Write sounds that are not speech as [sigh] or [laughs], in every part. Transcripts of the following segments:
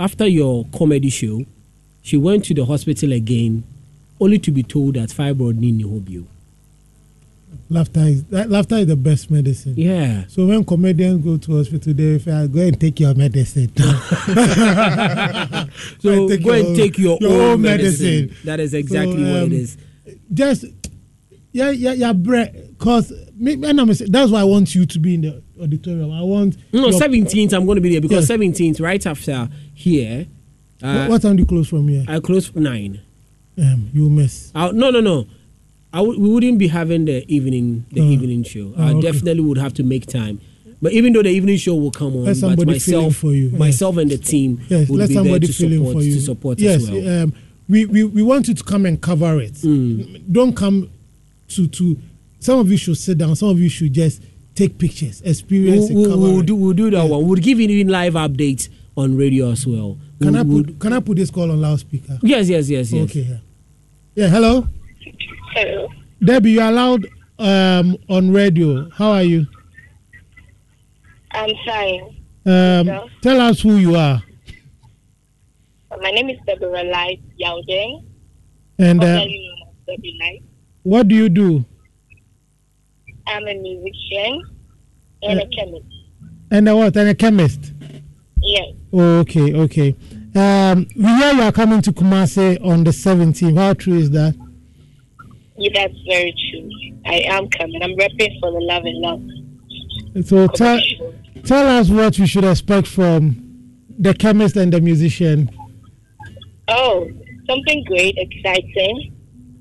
After your comedy show, she went to the hospital again, only to be told that fibroid need hobio. Laughter is that, laughter is the best medicine. Yeah. So when comedians go to hospital, they say, "Go and take your medicine." [laughs] so take go your and take your, your own medicine. medicine. That is exactly So, what um, it is. Just yeah, yeah, yeah, bread. Cause me, me, I'm say- that's why I want you to be in the auditorium. I want No, seventeenth. I'm going to be there because Yes. seventeenth, right after here. Uh, What, what time do you close from here? I close nine. Um, you miss. Uh, no, no, no. I w- we wouldn't be having the evening the Oh. evening show. Oh, I okay. definitely would have to make time. But even though the evening show will come on, Let but myself, for you. Yes. myself and the team Yes, would let be there to support for you. to support yes, as well. um, we, we we want you to come and cover it. Mm. Don't come to to. Some of you should sit down. Some of you should just take pictures, experience We'll, we'll, we'll do we'll do that one. We'll give you even live updates on radio as well. Can I We'll- put Can I put this call on loudspeaker? Yes, yes, yes, yes. Okay. Yeah. yeah. Hello, Hello. Debbie. You're allowed um, on radio. How are you? I'm fine. Um, Yeah. Tell us who you are My name is Deborah Light Yaudeng. and uh, Formerly known as Debbie Light. What do you do? I'm a musician and a chemist. And a what? And a chemist. Yes. Oh, okay, okay. Um, we hear you are coming to Kumasi on the 17th. How true is that? Yeah, that's very true. I am coming. I'm repping for the love and love. So tell, tell us what we should expect from the chemist and the musician. Oh, something great, exciting.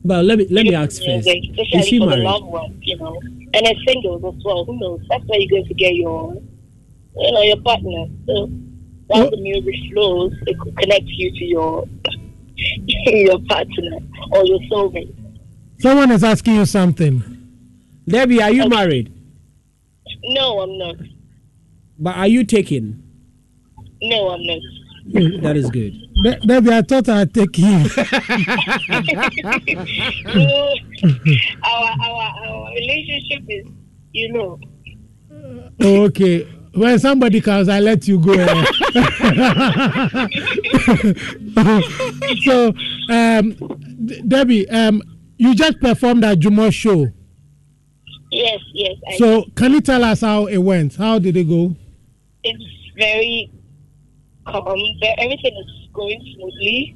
But let me let me ask first. Is she married? loved you know. And a singles as well. Who knows? That's where you're going to get your, you know, your partner. So once Oh. the music flows, it could connect you to your [laughs] your partner or your soulmate. Someone is asking you something. Debbie, are you Okay. married? No, I'm not. But are you taken? No, I'm not. That is good. De- Debbie, I thought I'd take [laughs] [laughs] you. our, our our relationship is, you know, Oh, okay. When somebody comes, I let you go. [laughs] so, um, Debbie, um, you just performed at Jumo show. yes, yes. I, So, can you tell us how it went? How did it go? it's very calm. Everything is going smoothly.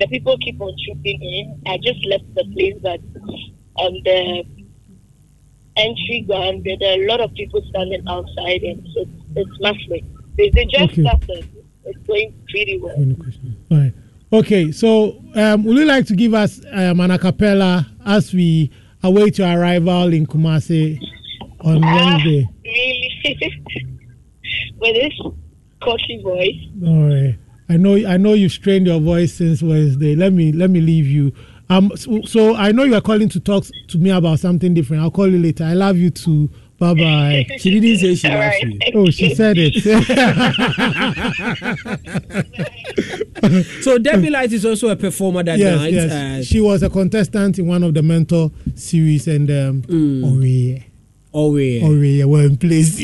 The people keep on trooping in. I just left the place, but um, the entry ground, there there are a lot of people standing outside, and it's, it's massive. They, they just Okay. started. It's going pretty well. All right. Okay, so um, would you like to give us um, an acapella as we await your arrival in Kumasi on Ah, Wednesday? really? [laughs] With this cocky voice. All right. I know I know you've strained your voice since Wednesday. Let me let me leave you. Um so, so I know you are calling to talk to me about something different. I'll call you later. I love you too. Bye bye. [laughs] She didn't say she loves right. you. oh, she said it. [laughs] So Debbie Light is also a performer that yes, night. yes. Uh, she was a contestant in one of the mentor series and um oh yeah. Oh yeah, well in place.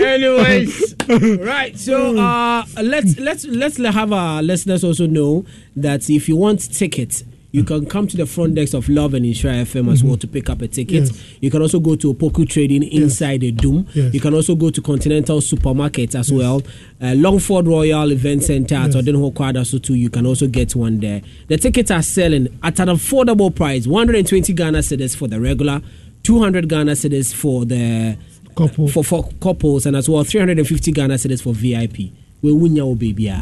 Anyways, [laughs] right. So uh, let's let's let's have our listeners also know that if you want tickets. You can come to the front desk of Love and Insure FM as well to pick up a ticket. Mm-hmm. Yes. You can also go to Opoku Trading inside the Doom. Yes. You can also go to Continental Supermarket as well. Uh, Longford Royal Event Center at Yes. Odenho Kwada so too. You can also get one there. The tickets are selling at an affordable price 120 Ghana cedis for the regular, 200 Ghana cedis for the Couple. for, for couples and as well 350 Ghana cedis for VIP. We win your baby.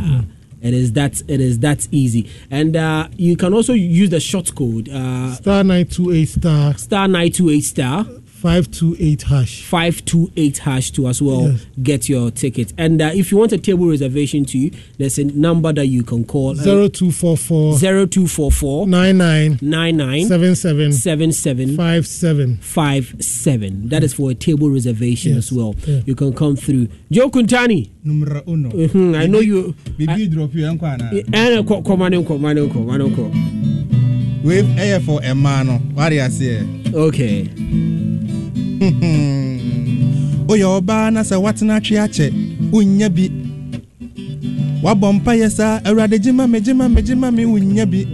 It is that it is that easy, and uh, you can also use the short code uh, Star nine two eight star. star nine two eight star five two eight hash. 528 hash to as well Yes. get your ticket. And uh, if you want a table reservation too, there's a number that you can call uh, Zero two four four 0244 nine nine 99 seven seven 77 five seven. five seven. That is for a table reservation Yes. as well. Yeah. You can come through. Joe Kuntani, numero uno mhm, I know you. biribi drop yɛ nkɔ ana And come on, come on, come on, come wei ɛyɛ for ɛmaa no wade aseɛ Okay. Woyɛ ɔbaa na sɛ woatena twe akyɛ wonnya bi. Woabɔ mpayɛ saa awurade gyema me gyema me gyema me wonnya bi.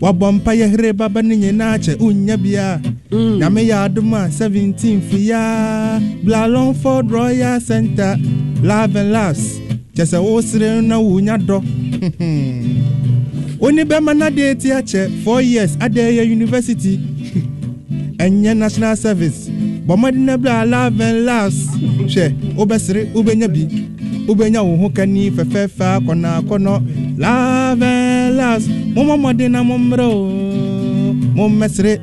Woabɔ mpayɛ here baba no nyinaa kyɛ wonnya bia nyame yɛ adom a 17 fiyaa bla longford royal center love and laughs kyɛ sɛ wosere na wonya dɔ woni bɛma no adeɛ ti akyɛ 4 years adeɛ yɛ university ɛnyɛ national service. Bɔ mmɔden na bla love and laughs hwɛ wobɛsere wobɛnya bi. Wobɛnya wo ho kani fɛfɛɛfɛ akɔnɔ akɔnɔ love and laughs mommɔ mmɔden na mommrɛ o mommɛsere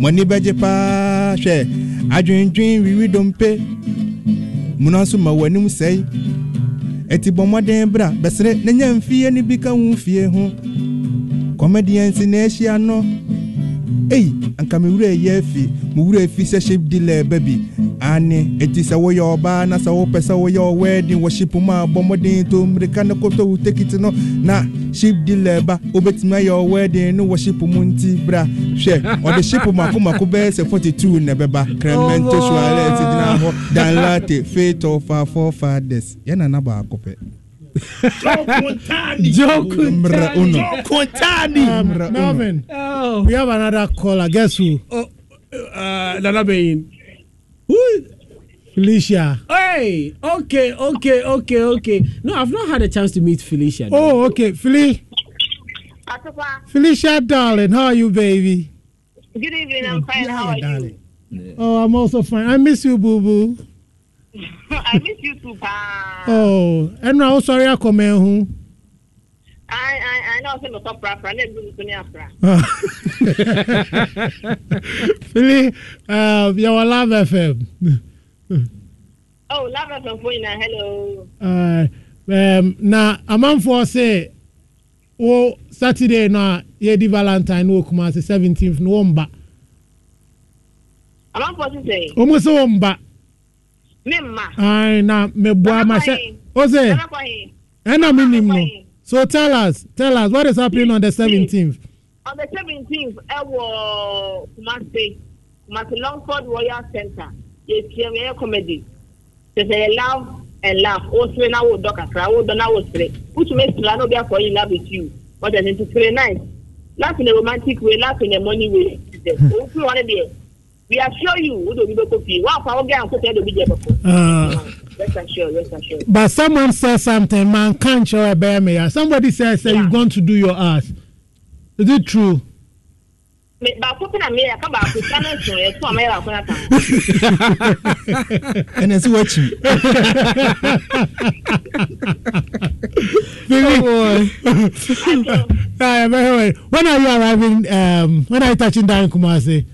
mo ani bɛgye paa hwɛ adwendwen wiwi dompe. Muna nso ma w'anim sɛe ɛti bɔ mmɔden bra bɛsere na nya mfie no bi ka wo fie ho kɔmɛdiɛnsi na ahyia no ei anka me wura yɛ afi mo wura afi sɛ ship dealer ba bi ane eti sɛ woyɛ ɔbaa na sɛ wopɛ sɛ woyɛ ɔwɛɛden wɔ ship mu a bɔ mmɔden to mmirika ne kɔtɔ wo tekiti no. Na ship dealer ba wobɛtumi ayɛ ɔwɛɛden no wɔ ship mu nti bra. Hwɛ ɔde ship makomako bɛyɛ sɛ 42 na ɛbɛba krɛmɛnto soalɛ gyina hɔ danlate fate of our forefathers. Yɛna na baako pɛ Joe Mmerɛ uno. Kuntani. Um, Mra- Melvin, Oh, we have another caller. Guess who? oh, uh, Nana Beyin. Who? Felicia. Hey, okay, okay, okay, okay. No, I've not had a chance to meet Felicia. Oh, okay. Fel- Atupa, Felicia, darling, how are you, baby? good evening. I'm fine. How are you? Oh, I'm also fine. I miss you, boo boo. [laughs] I miss you too, pa. Oh, and now sorry, I come here. I I I know some of opera. Let's do this opera. Philly, uh, your love FM. [laughs] Oh, love us on phone now. Hello. Uh, um, na amanfoɔ sɛ wo saturday no a yɛdi valentine no wɔ kumase 17th no wɔmba supposed to say. ɔmu sɛ wɔmba Me ma. Ai, na meboa ma hyɛ o sɛ I'm not going. ɛna menim no so tell us tell us what is happening on the 17th On the 17th, I was Kumasi, Kumasi Longford Royal Center. Yes, yeah, comedy. There's a love and laugh. Oh, three now, oh, doc, I would don't know three. Which makes plan no be for in love with you. But there's into three nights. Laugh in a romantic way, laugh in a money way. Oh, if you want to be. We assure you, we don't need to copy. Wow, for our guy, I'm going to be there before. uh, Rest assured, rest assured. but someone said something man can't show a bear mayor somebody said say Yeah. you're going to do your ass is it true Me- baako pe na me yɛ ka baako sa no nso yɛ to a mɛyɛ baako na ta ɛnɛ sɛ woakyi Philly, uh, very well. when are you arriving um, when are you touching down in kumase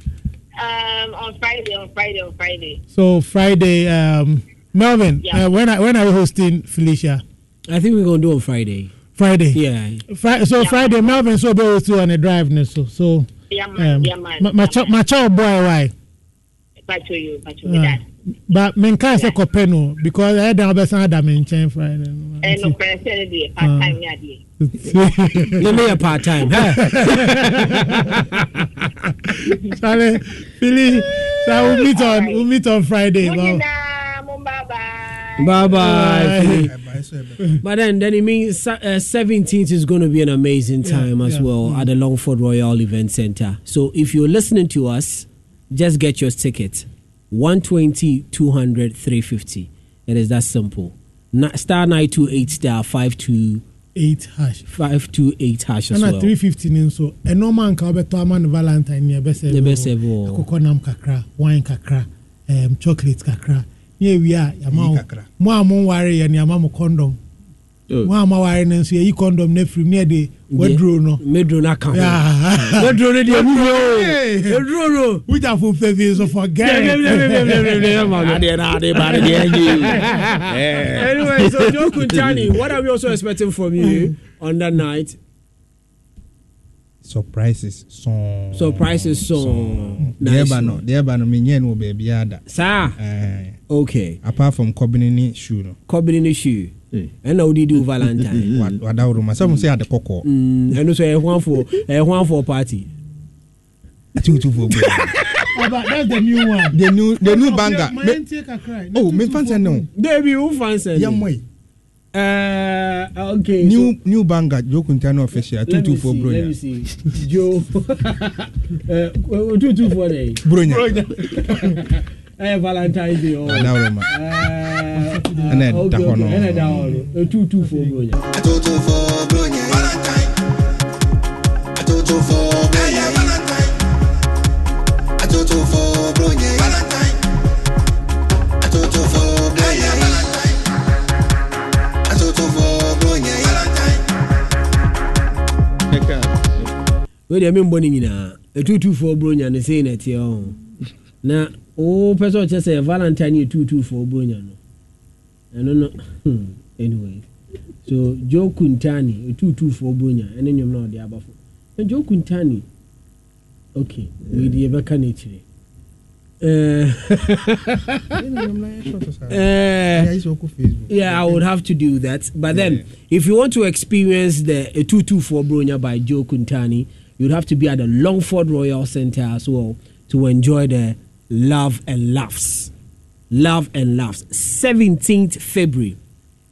um, on Friday on Friday on Friday So Friday, um, Melvin, Yeah. uh, when are, when are you hosting Felicia? I think we're gonna do on Friday. Friday. Yeah. Fri- so Friday, Melvin so be with you on a drive ne so so. yeah man Um, yeah man ma- my child, my child boy why? Pacho you pacho me Uh, that but men can't say kopɛ no because I don't have some other men chain Friday. no. ɛno kɔrɛ sɛ ne deɛ part time ne adeɛ Let me a part time. Huh? Charlie, Philly, so we'll meet on we'll meet on Friday. mo Wow. nyinaa mo bye bye bye bye. Bye. But then, then it means seventeenth is going to be an amazing time as yeah. well at the Longford Royal Event Center. So if you're listening to us, just get your ticket. 120, 200, 350. It is that simple. Na- star 928 star 52, Eight hash. 528 hash as ɛna well. three fifty ni nso ɛnɔɔma nka wobɛtɔ ama no valentine ni ɛbɛsɛ Ne bɛsɛ wɔ. akokɔ nam kakra wine kakra um, chocolate kakra ne ewie a yama Yi wo kakra. mo a mo nware yɛ ne yama mo condom wọn a ma ware no nso yɛyi condom no afiri mu ne yɛde waduro no meduro no aka. Ho Yeah. meduro no deɛ muwie o. Meduro no wogyafo mfɛfie so forget anyway, so Joe Kuntani, [laughs] what are we also expecting from you on that night? surprises song. Surprises song. deɛ Nice. Ba no one. deɛ ba no menyɛ no wɔ baabiara da Sir, Eh, okay. apart from kɔbene ne shoe no. Kɔbini ni shoe. Ɛna wode do valentine. Wa- wadaworo ma sɛ mo sɛ ade kɔkɔɔ Mm, ɛno so ɛyɛ hwanfoɔ ɛyɛ hwanfoɔ party? Atutufoɔ bu [laughs] Oba, that's the new one. the new the new banger. My Me- auntie kakra, oh na mefa sɛ no. dabi wo fan sɛ yɛmmɔ yi Uh, okay new so, new banger. Jokunta no official let me atutufoɔ see, let me bronya see. joe. Uh, otutufoɔ dɛ bronya ɛyɛ valentine day ɔ wadaworo ma ɛna Ɛna ɛda hɔ no. ɛna ɛda hɔ no etutufoɔ bronya Atoto for Bronya. Valentine. Atoto for Bronya. Valentine. Atoto for Bronya. Valentine. Atoto for Bronya. Valentine. Atoto for Bronya. Valentine. wei deɛ membɔ no nyinaa ɛtutufoɔ bronya no sei na ɛteɛ ɔ na wopɛ sɛ ɔkyɛ sɛ valentine yɛ tutufoɔ bronya no. Ɛno no hmm, anyway. So joe kuntani ɛtutufoɔ bronya ɛne nnwom na ɔde abafo na joe kuntani okay wei deɛ yɛbɛka no akyire Eh, eh, yeah, I would have to do that. But then, if you want to experience the a 224 Bronya by Joe Kuntani, you'd have to be at the Longford Royal Center as well to enjoy the Love and Laughs. Love and Laughs. 17th February,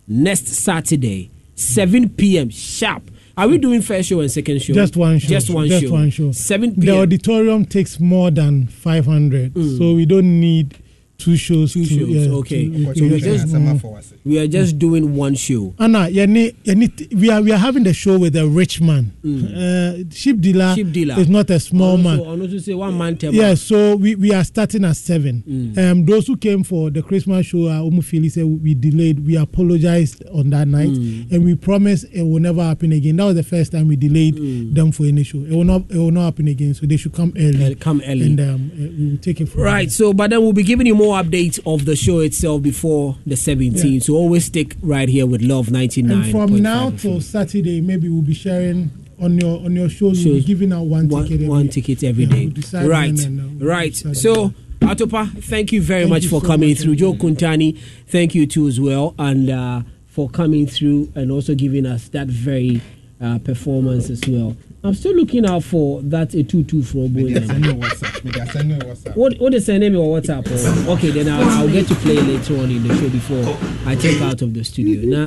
next Saturday, 7 p.m. sharp. Are we doing first show and second show? Just one show. Just one Just show. one show. 7 The auditorium takes more than 500, mm. so we don't need two shows. Two to, shows, yeah, okay. to- So we to- just- Mm. we are just doing one show. Anna, we are we are having the show with a rich man. Uh, sheep dealer. Sheep dealer. is not a small man. Also, also say one man tema. Yeah, so we, we are starting at seven. Um, those who came for the Christmas show, uh, said we delayed. We apologized on that night, and we promise it will never happen again. That was the first time we delayed them for any show. It will not. It will not happen again. So they should come early. They'll come early. and um, uh, we will take it from Right, so but then we'll be giving you more updates of the show itself before the 17th. Yeah. So always stick right here with Love 99. And from now till Saturday, maybe we'll be sharing on your on your show. We'll be giving out one, one, ticket. one every- ticket every Yeah, day. we'll right, uh, we'll right. So. Atopa, thank you very Thank much you for so coming much, through. Joe. Kuntani, thank you too as well, and uh, for coming through and also giving us that very uh, performance as well. I'm still looking out for that a two two for Boy. [laughs] What what is her name or WhatsApp? Or, okay, then I'll, I'll get to play later on in the show before I check out of the studio. Now,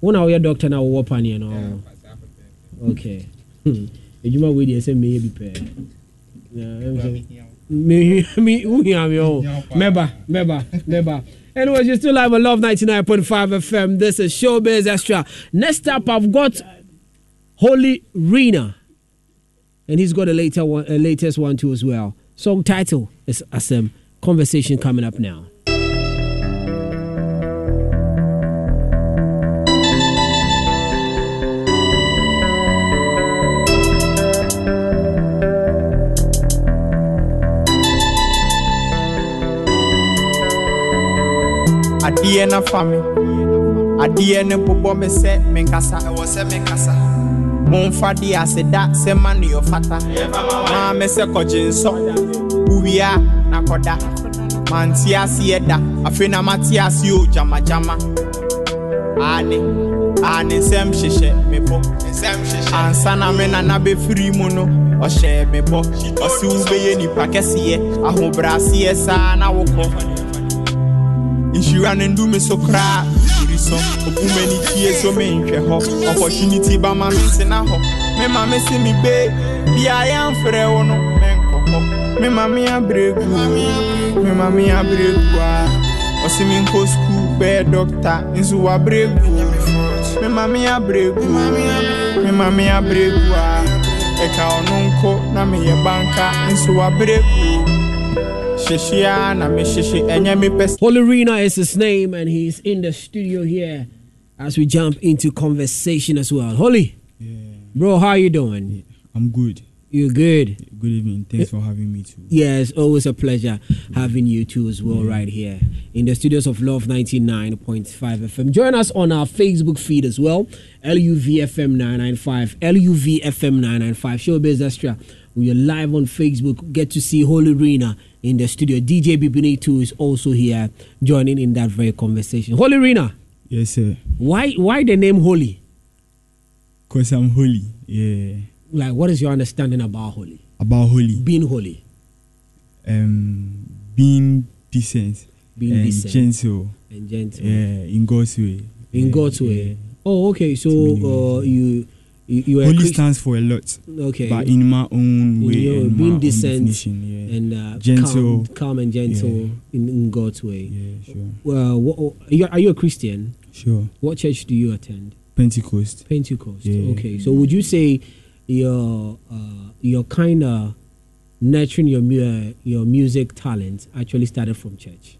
when are your doctor now? What pan you know? Okay. Hmm. Ejuma wey dey say me be pair. Me me who hear me oh. Meba, meba, meba. Anyways, you're still live on Love 99.5 FM. This is Showbiz Extra. Next up, I've got Holy Rena and he's got a later one, a latest one too as well. Song title is Asem. Conversation coming up now. adeɛ na fa me adeɛ ne bobɔ me sɛ menkasa ɛwɔ sɛ menkasa momfa de aseda sɛ ma ne ɔfata maa me sɛ kɔgye nsɔ wowia na kɔda mante aseɛ da afei na mate aseɛ o gyamagyama ane ane nsɛm hyehyɛ me bɔ ansa na me nana bɛfiri mu no ɔhyɛɛ me bɔ ɔse wobɛyɛ nipa kɛseɛ ahobrɛaseɛ saa na wokɔ nhyira no ndu me so koraa so opuma ni tie so menhwɛ hɔ opportunity ba ma me ntena hɔ mema me se me bee bia yɛmfrɛ wo no menkɔ hɔ mema me abrɛgu mema me abrɛgu a ɔse menkɔ skul bɛyɛ dɔkta nso wabrɛgu mema me abrɛgu mema me abrɛgu a ɛka ɔno nko na meyɛ banka nso wabrɛgu hyehyea na mehyehye ɛnyɛ me pɛ Holy Rena is his name, and he's in the studio here as we jump into conversation as well. Holly, Yeah, bro, how you doing? I'm good. You're good? Good evening. Thanks for having me too. Yeah, it's always a pleasure having you too as well, right here in the studios of Love 99.5 FM. Join us on our Facebook feed as well, LUVFM 995, LUVFM 995, Showbiz Extra. We are live on Facebook. Get to see Holy Rena in the studio. DJ Bibini too is also here joining in that very conversation. Holy Rena, Yes, sir. why why the name Holy? Cause I'm holy. Yeah. Like, what is your understanding about holy? About holy. Being holy, Um, being decent. being and decent gentle. and gentle. Yeah, in God's way. in Yeah, God's way. yeah. Oh, okay. So uh, you you, you Holy Christ- stands for a lot, okay, but in my own way, your- and being my own decent definition. Yeah. and uh, gentle. calm, calm and gentle Yeah. in, in God's way. yeah, sure, Well, what, are, you, are you a Christian? sure. What church do you attend? Pentecost. Pentecost. Yeah. Okay. So would you say your uh, your kind of nurturing your mu- uh, your music talent actually started from church?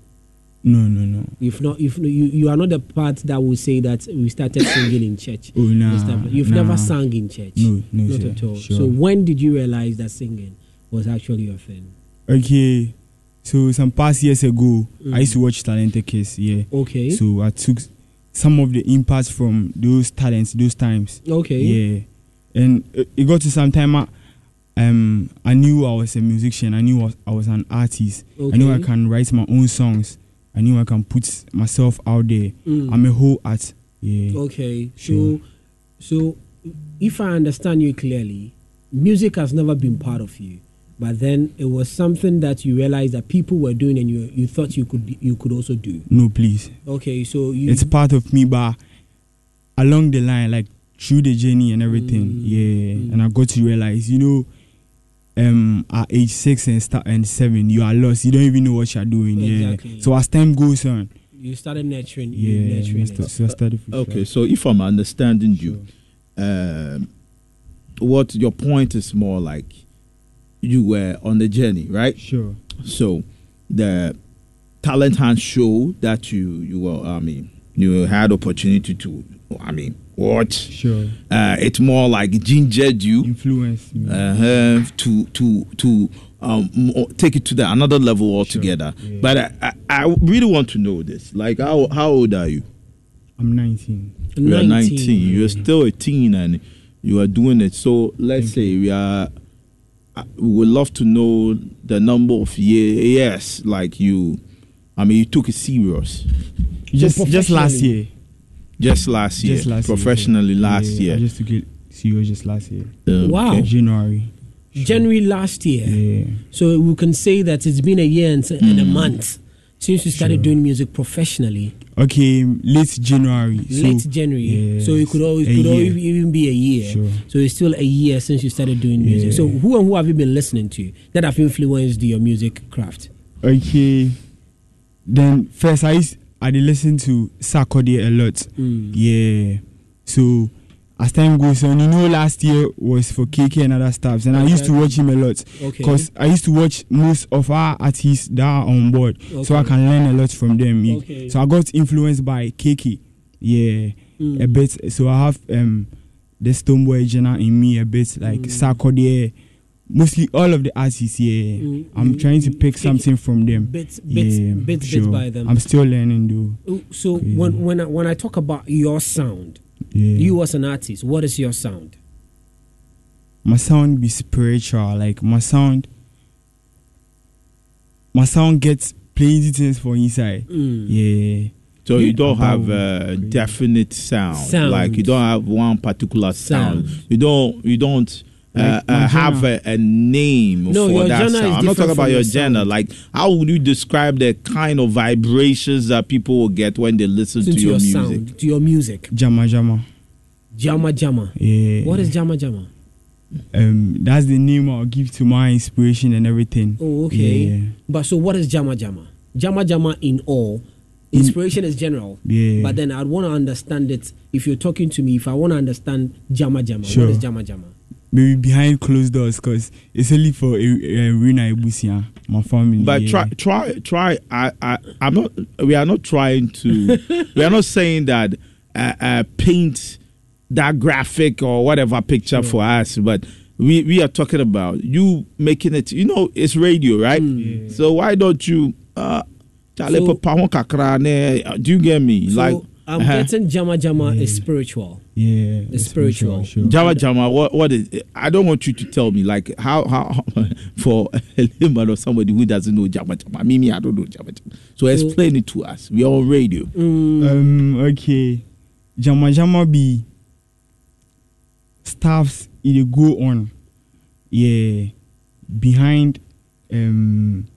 No, no, no. If not, if you you are not the part that will say that we started singing in church. Oh, nah. and stuff like- You've nah. never sung in church. No, no, not at all. Sure. So when did you realize that singing was actually your thing? Okay, so some past years ago, Mm. I used to watch Talented Kids. Yeah. Okay. So I took some of the impacts from those talents, those times. okay. Yeah. And it it got to some time, I, um, I knew I was a musician. I knew I was, I was an artist. Okay. I knew I can write my own songs. I knew I can put myself out there. Mm. I'm a whole art. Yeah. Okay. Sure. So, so if I understand you clearly, music has never been part of you, but then it was something that you realized that people were doing, and you you thought you could you could also do. No, please. Okay. So you. It's part of me, but along the line, like through the journey and everything, Mm. yeah. Mm. And I got to realize, you know, um, at age six and start and seven, you are lost. You don't even know what you're doing. Exactly. Yeah. So as time goes on, you started nurturing. yeah, Nurturing I sta- it. so I started. from Okay, scratch. so if I'm understanding you, um, what your point is more like you were on the journey, right? Sure. So the talent hunt show that you you were, I mean, you had opportunity to, I mean, what? Sure. Uh, it's more like gingered you Influence me. uh, to to to um, take it to the another level altogether. yeah. But I, I, I really want to know this. Like, how how old are you? I'm 19. You are 19. You're still a teen and you are doing it. So let's say we are. uh, We would love to know the number of years. Yes, like you. I mean, you took it serious Just just last year. Just last year, Just last professionally sir. last Yeah, year. I just took it serious just last year. Uh, Wow. okay. January. January last year. Yeah. So we can say that it's been a year and, and a Mm. month since you started Sure. doing music professionally. Okay, late January. So, Late January. yeah, so it could always could year. always even be a year. Sure. So it's still a year since you started doing music. Yeah. So who and who have you been listening to that have influenced your music craft? Okay. Then first I used I listen to Sarkodie a lot. Mm. Yeah. So as time goes on, you know, last year was for KK and other stuffs, and I used to watch him a lot Okay. because I used to watch most of our artists that are on board, so I can learn a lot from them. Yeah. Okay. So I got influenced by KK. Yeah, Mm. a bit. So I have um the Stonebwoy Jenna in me a bit, like Mm. Sarkodie. Mostly all of the artists, yeah. Mm, I'm mm, trying to pick something from them. Bits, bits, yeah, bits, sure. bits by them. I'm still learning though. Oh, so Okay. when when I, when I talk about your sound, Yeah. you as an artist, what is your sound? my sound be spiritual. Like my sound, my sound gets plenty things for inside. Mm. Yeah. So you don't have a definite sound. Sound. Like you don't have one particular sound. Sound. You don't. You don't. Uh, uh, have a, a name No, for that sound. I'm not talking about your your genre. Like, how would you describe the kind of vibrations that people will get when they listen Listen to your, music? sound, to your music. Jama Jama. Jama Jama. Yeah. What is Jama Jama? um that's the name I'll give to my inspiration and everything. Oh, okay. Yeah. But so what is Jama Jama? Jama Jama in all. In- Inspiration is general. Yeah. But then I'd want to understand it. If you're talking to me, if I want to understand Jama Jama, Sure. what is Jama Jama? Maybe behind closed doors because it's only for uh, Rina Ibusia, my family. But yeah. try, try, try. I, I, I'm not. We are not trying to. [laughs] we are not saying that uh, uh, paint that graphic or whatever picture for us, but we we are talking about you making it. You know, it's radio, right? So why don't you? Uh, So- Papa ho kakra ne- uh, do you get me? So like I'm uh-huh. getting Jama Jama is spiritual. Yeah, It's spiritual. Sure. Jama Jama, what what is? I don't want you to tell me like how how [laughs] for a layman or somebody who doesn't know Jama Jama. Mimi, I don't know Jama Jama. So explain it to us. We are on radio. Mm, Um. Okay. Jama Jama be staffs. It go on. Yeah. Behind. Um.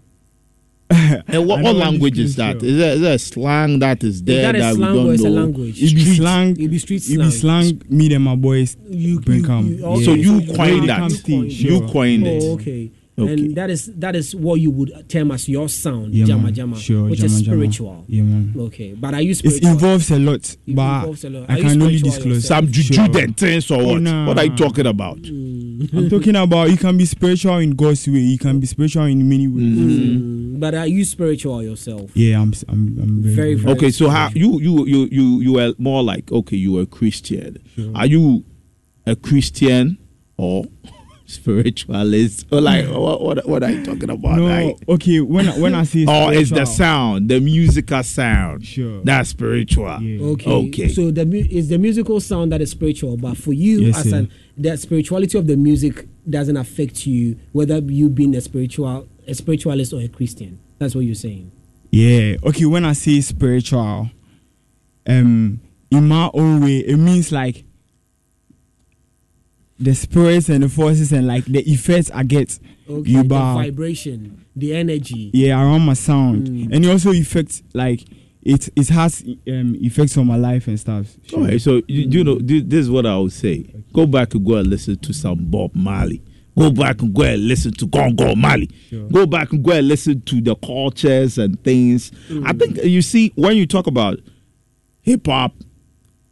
And what, [laughs] what language want is to that? show. Is there, is there slang that is there that is that we don't it's a know? language? It be Street. slang. It be street It be slang. slang. Me and my boys. You, Bring you, come. you- Yeah. okay, So you you coined that. coined You. You coined it. Oh, okay. Okay. And that is that is what you would term as your sound, Yeah, Jama. Jama, Sure. which Jama, is Jama. spiritual. Yeah, man. Okay, but are you It involves a lot, It but involves a lot. I can only disclose. yourself? Some juju Sure. things or Oh, what? nah. What are you talking about? Mm. I'm talking about you can be spiritual in God's way. You can be spiritual in many ways. Mm, but are you spiritual yourself? Yeah, I'm. I'm. I'm very. Very, very- very- Okay, so how you you you you you were more like okay, you were a Christian. Are you a Christian or spiritualist or [laughs] like what what, what are you talking about? No. Like, Okay. When I, when I say [laughs] or is the sound the musical sound Sure. that's spiritual? Yeah. Okay. Okay. So the mu- is the musical sound that is spiritual, but for you Yes, as sir. an the spirituality of the music doesn't affect you whether you being a spiritual a spiritualist or a Christian. That's what you're saying. Yeah. Okay. When I say spiritual, um, in my own way, it means like the spirits and the forces and like the effects I get. Okay. You the vibration, the energy. yeah around my sound Mm. and it also affects like it it has um effects on my life and stuff All right, so you, you know this is what I would say. Go back and go and listen to some Bob Marley. Go back and go and listen to Gongo Marley. Sure. Go back and go and listen to the cultures and things. I think you see when you talk about hip hop,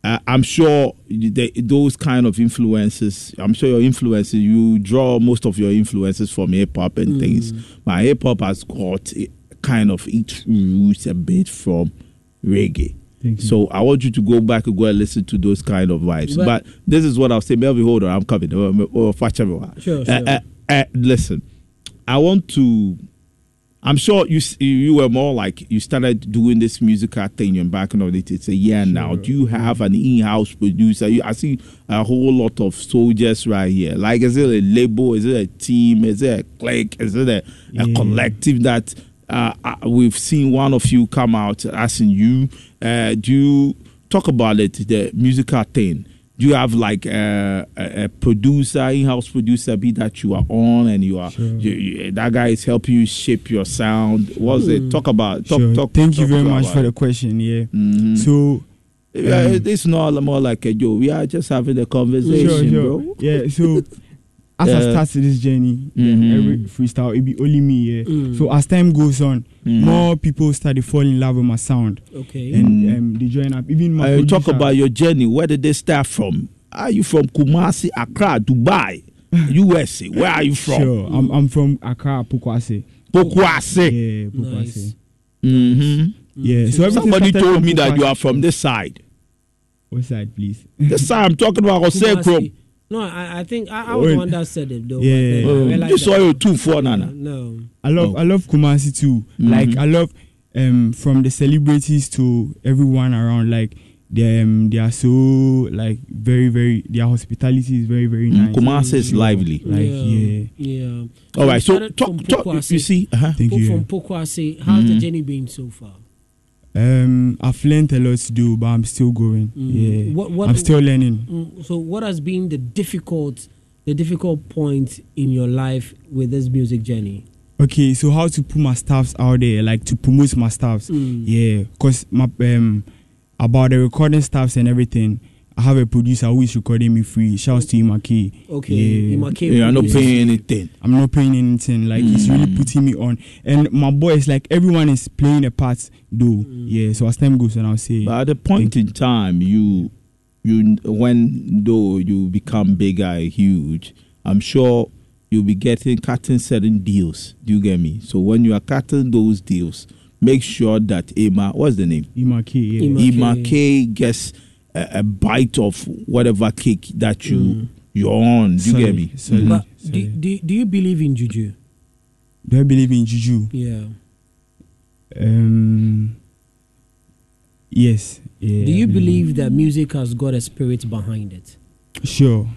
uh, I'm sure the, those kind of influences. I'm sure your influences. You draw most of your influences from hip hop and things. But hip hop has got kind of its roots a bit from reggae. So I want you to go back and go and listen to those kind of vibes. But, But- this is what I'll say. Melvin, hold on, I'm coming. Oh, fetch. Sure, Uh, sure. uh, uh, listen, I want to. I'm sure you you were more like you started doing this musical thing and back in the day. It's a year now. Do you have an in-house producer? You, I see a whole lot of soldiers right here. Like, is it a label? Is it a team? Is it a clique? Is it a, a collective that uh, uh, we've seen one of you come out asking you? Uh, do you talk about it? The musical thing. Do you have like uh, a, a producer, in-house producer, be that you are on and you are you, you- that guy is helping you shape your sound? What's it? Talk about. Talk, Sure. talk, thank you very much for it. the question yeah Mhm. so Yeah, um, it's not more like a joke. We are just having a conversation, sure, sure. bro. yeah so [laughs] as Yeah. I started this journey yeah, Mhm. every freestyle it be only me yeah Mm. so as time goes on Mhm. more people started falling in love with my sound Okay. and Mhm. um, they join up even my Uh, talk about your journey. Where did they start from? Are you from Kumasi, Accra, Dubai, [laughs] USA? Where are you from? sure I'm, I'm from Accra Pokuase Pokuase. yeah Pokuase Nice. hmm yeah so everything Somebody told from me that you are from this side. what side please This side I'm talking about Jose Kumasi. Krom. No, I, I think I, I was the one that said it though. Yeah. but then I Oh, you saw that- you two four nana. No. I love Oh. I love Kumasi too. Mhm. Like I love um from the celebrities to everyone around. Like they um, they are so like very very their hospitality is very very Mm, nice. Kumasi is lively. Like yeah. yeah, Yeah. All right, so talk, talk. You see, uh-huh. thank Po- you. From Pokuase, how's the Mhm. journey been so far? Um, I've learned a lot to do, but I'm still going. Mm. Yeah, What- what- I'm still learning. Mm, So, what has been the difficult, the difficult point in your life with this music journey? Okay, so how to put my staffs out there, like to promote my staffs. Mm. Yeah, cause my um about the recording staffs and everything. I have a producer who is recording me free. Shouts to Imake. Okay, Yeah. Imake you are not paying anything. I'm not paying anything. Like he's really Mm. putting me on. And my boys, like everyone is playing a part though. Mm. Yeah. So as time goes on, I'll say But at the point in time, you, you, when though you become bigger, and huge, I'm sure you'll be getting cutting certain deals. Do you get me? So when you are cutting those deals, make sure that Emma, what's the name? Imake. Yeah. Ima- Emma Okay. Gets a, a bite of whatever cake that you Mm. you're on. Do you get me? sorry. But Sorry. do, do, do you believe in juju? Do I believe in juju? Yeah. Um. Yes. Yeah, Do I you believe that music has got a spirit behind it? Sure.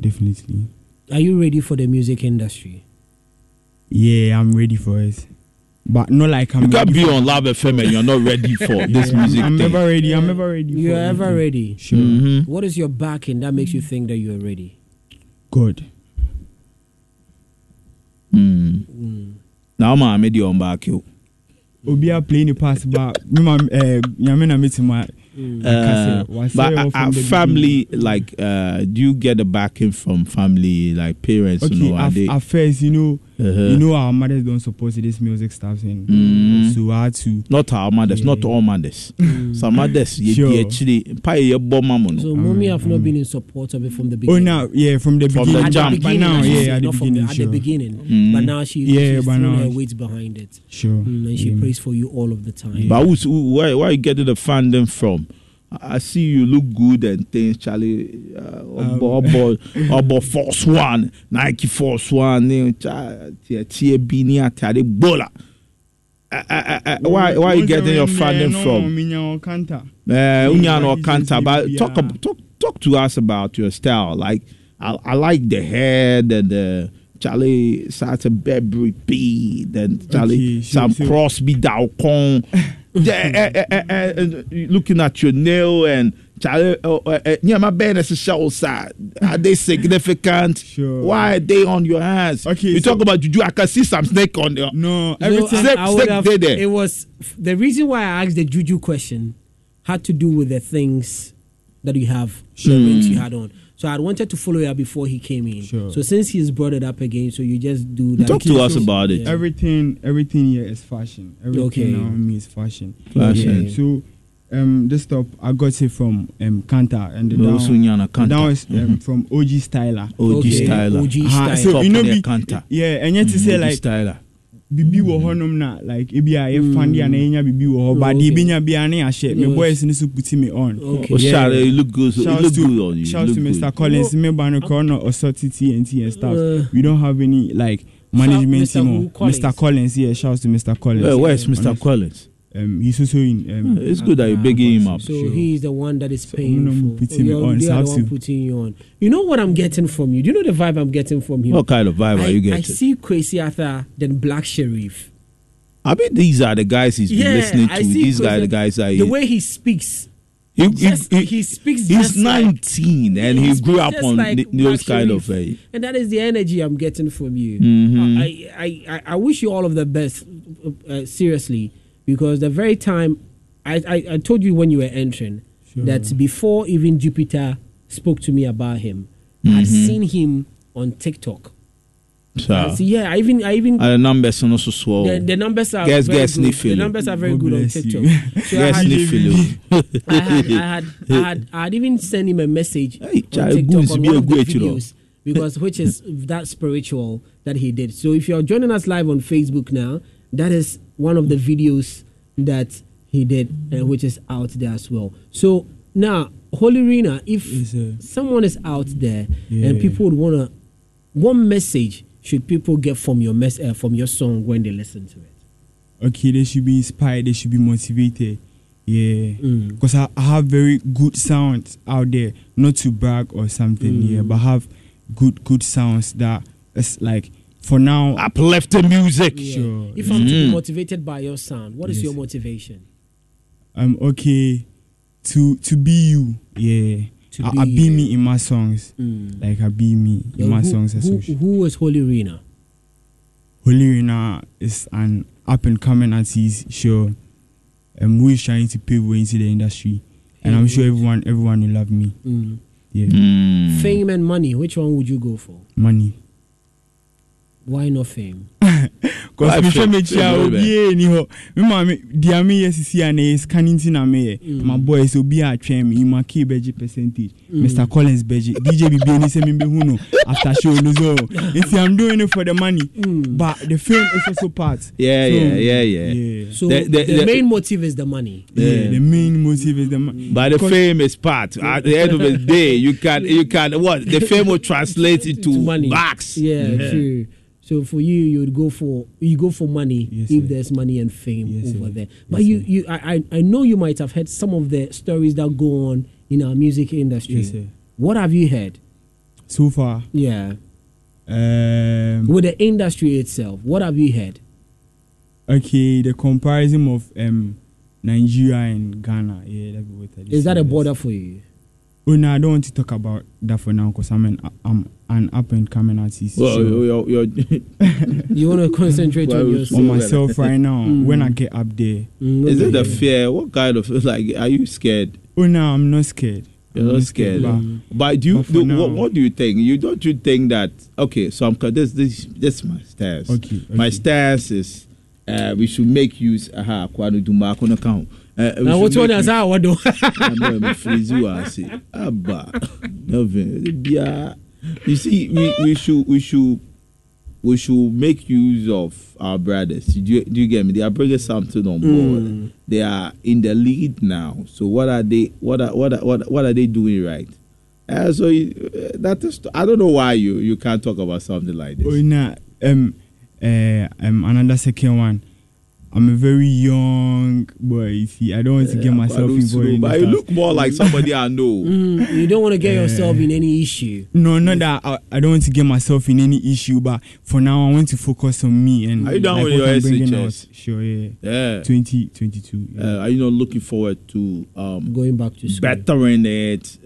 Definitely. Are you ready for the music industry? Yeah, I'm ready for it. But not like I'm. You can't be on Love FM and you're not ready for [laughs] this Yeah, music I'm thing. never ready. I'm never ready. You're for ever anything. ready. Sure. Mhm. What is your backing that makes you think that you're ready? God. Mm. Now I'm made you on back you. Obi a play the pass but me ma eh nyame na meet my Uh, but there a, from a family like uh do you get the backing from family like parents Okay, you know are at, they at first, you know, Uh-huh. you know, our mothers don't support this music stuff, and Mm. so I had to. not our mothers not Yeah. all mothers some mothers you Sure. actually pay your bomb mama So, no mommy have not been in support of it from the beginning. Oh, now, yeah, from the From the beginning, at jump. the but beginning, now, yeah, at the beginning, the, sure, at the beginning. Mm. But now she, Yeah, she's but now her it's- weight behind it, sure. mm, and she yeah. prays for you all of the time. but who's, who, where, where you getting the funding from I see you look good and things, Charlie. Uh, obo, obo, obo Force One, Nike Force One, tie tie bi ni atade bola. Uh, uh, uh, why, why you getting your funding from? Uh, Unya no Everybody Kanta, but talk, talk talk to us about your style. Like I, I like the head and the Charlie a Burberry bead and Charlie Okay, some so- Crosby eh, eh, looking at your nail and Charlie, uh, uh, uh, yeah, my band is show side. Are they [laughs] significant? Sure. Why are they on your hands? Okay, you so- talk about juju. I can see some snake on there. No, everything. Snake- I would snake have- there. It was the reason why I asked the juju question had to do with the things that you have, rings you had on. So I wanted to follow you before he came in. Sure. So since he's brought it up again, so you just do that. Talk to us about it. Yeah. everything everything here is fashion everything Okay. now me is fashion Fashion. Yeah, so um this top i got it from um kanta and the No, down, so Nyana the down is um, from og styler OG Okay, styler. OG Ah, style. so Top you know of be Kanta. yeah and yet to say OG like styler. Bibi wɔ hɔnom na like ebi a yɛ fan deɛ na yɛnya bibi wɔ hɔ but deɛ Okay. ebenya bia ne ahyɛ me boys ne so puti me on Okay. Oh, Yeah. Shade, you look good. So you look to, good on you. shouts look to good. Mr. Collins, me ban corner or sorty TNT and stuff. Uh, we don't have any like management Mr. team. Collins? Mr. Collins, yeah, shouts to Mr. Collins. Where, Yeah, Mr. Collins? Um, he's also in. Um, It's good that you're begging him up. So Sure. he is the one that is paying I'm for. putting me you're- on, they are the one putting you on. You know what I'm getting from you? Do you know the vibe I'm getting from you? What kind of vibe I, are you getting? I see Kwesi Arthur than Black Sherif. I mean, these are the guys he's been listening to. see These are the guys that The way he speaks, he, he, just, he- he speaks. he's just like- 19 and he He grew up on like th- those kind of. Sherif. Uh, and that is the energy I'm getting from you. Mhm. I, I, I, I wish you all of the best, uh, seriously, because the very time I, I, I told you when you were entering that before even Jupiter spoke to me about him, I'd Mhm. seen him on TikTok. so, yeah, I even, I even. uh, the numbers are also swell. the, the numbers are Guess- very guess good. The numbers are very God good on TikTok. [laughs] So I had, [laughs] I had, I had, I had, I had even sent him a message Hey, on TikTok on one of the great, you know. videos because which is [laughs] that spiritual that he did. So if you're joining us live on Facebook now, that is one of the videos that he did, uh, which is out there as well. So now, Holy Rena, if Yes, someone is out there Yeah. and people would wanna, what message should people get from your mess uh, from your song when they listen to it? Okay, they should be inspired. They should be motivated. Yeah, Mm. because I, I have very good sounds out there. Not to brag or something. Mm. Yeah, but I have good good sounds that it's like for now. Uplifting music. Yeah. Sure. If I'm to be Mm. motivated by your sound, what is Yes. your motivation? I'm okay to to be you. Yeah, To I, be I be me in my songs. Mm. Like I be me in Yeah, my who, songs. as who, well. who is Holy Rena? Holy Rena is an up and coming artist, sure, um, who is trying to pave way into the industry, and I'm sure everyone everyone will love me. Mm. Yeah, Mm. Fame and money, which one would you go for? money. Why not fame? [laughs] cause Why mehwɛ fɛ- m'akyi a fɛ- obiaa ni hɔ me maame deɛ meyɛ sisi a na ɛyɛ scanning nti na meyɛ Mm. ma boys obiaa atwɛn me imake bɛgye percentage Mm. mr collins bɛgye dj bibia ni sɛ membɛhu no after show no so nti i'm doing it for the money Mm. but the film is also part Yeah, So, yeah, yeah, yeah. yeah. So The- the, the- the- main motive is the money. Yeah, the main motive is the money. But the fame is part. At the end of the day, you can you can what the fame will translate into [laughs] To money. bucks. Yeah, true. So for you, you would go for you go for money Yes, if sir. there's money and fame Yes, over sir. there. But you, you, I, I know you might have heard some of the stories that go on in our music industry. Yes. What have you heard? So far, Yeah, um, with the industry itself, what have you heard? okay, the comparison of um Nigeria and Ghana. Yeah, that's what I Is that a border for you? Oh no, I don't want to talk about that for now because I'm an I'm an up and coming artist. Well, so- you're, you're, [laughs] You want to concentrate Why on yourself. on myself right now. [laughs] Mm. When I get up there, Mm, is it the fear? What kind of like? Are you scared? oh no, I'm not scared. You're I'm not scared. but- But do you But do, now- what, what do you think? You don't you think that okay? So I'm this this this is my stance. Okay, My okay. stance is uh, we should make use. Aha, kwanu duma kono count. Uh, we Now should what one make is use- What do? I'm going to freeze you. I say, Abba, [laughs] Melvin, yeah. You see, we, we should we should we should make use of our brothers. Do you, do you get me? They are bringing something on board. Mm. They are in the lead now. So what are they? What are what are, what, what are they doing right? Uh, so you, uh, that is. I don't know why you you can't talk about something like this. Oh no, um, uh, um, another second one. I'm a very young boy. You see, I don't want to get myself But involved. in but you look more like somebody I know. [laughs] Mm, you don't want to get yourself in any issue. No, not that I, I don't want to get myself in any issue, but for now I want to focus on me and Are you done like with your I'm SHS? out. Sure, yeah. Yeah. 2022. Yeah. Uh, are you not looking forward to um, Going back to school. bettering it,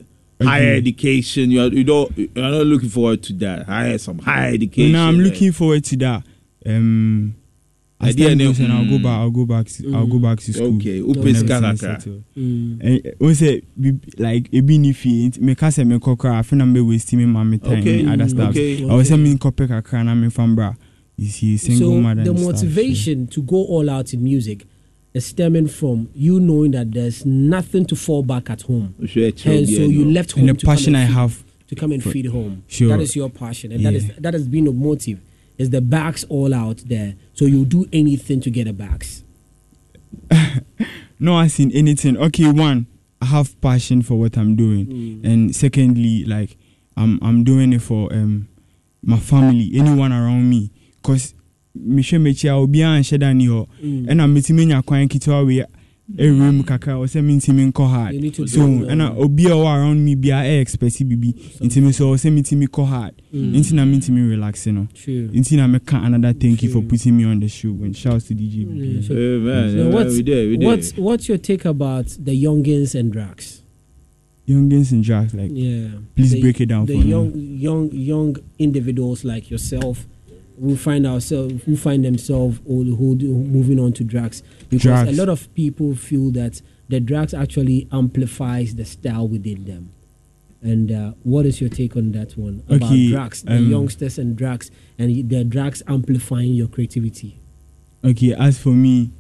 higher education? You are, you don't you're not looking forward to that. Higher some higher education. now I'm looking forward to that. Um, as Idea time no- goes on, I'll go mm. back. I'll go back. To, I'll go back to school. Okay, when Upes everything is kakra. settled. Mm. Eh, o sɛ bi- like ebi ni fie nti meka sɛ mekɔ koraa afe na mbɛ waste me ma me time Okay, ne other stuff okay. ɔwɔ sɛ menkɔpɛ kakra na memfa mbra you see single so mother the and stuff, motivation to go all out in music is stemming from you knowing that there's nothing to fall back at home Sure, and so yeah, you no. left home and the to come passion and I feed- have to come and for- feed home Sure. that is your passion and that is that has been a motive is the bags all out there. So you do anything to get a bags [laughs] no as seen anything. Okay one I have passion for what I'm doing. Mm. and secondly like I'm I'm doing it for um my family anyone around me. Cause mehwɛ m'akyi a obiara nhyɛ da ni hɔ ɛna metumi nya kwan ketewa wei mu kakra wɔ sɛ mentimi nkɔ hard so ɛna obi a ɔwɔ around me biara ɛyɛ expect biribi nti me so ɔwɔ sɛ metumi kɔ hard Mm. nti na mentumi relax no nti na meka another thank you for putting me on the show and shouts to DJ Mm, BBN. so- what's, we did, we did. what's what's your take about the youngins and drags? youngins and drags like Yeah. please the, break it down the for young, me young, young individuals like yourself who find ourselves, who find themselves, who moving on to drugs, because Drugs. a lot of people feel that the drugs actually amplifies the style within them. And uh, what is your take on that one about Okay, drugs, the um, youngsters and drugs, and the drugs amplifying your creativity? okay as for me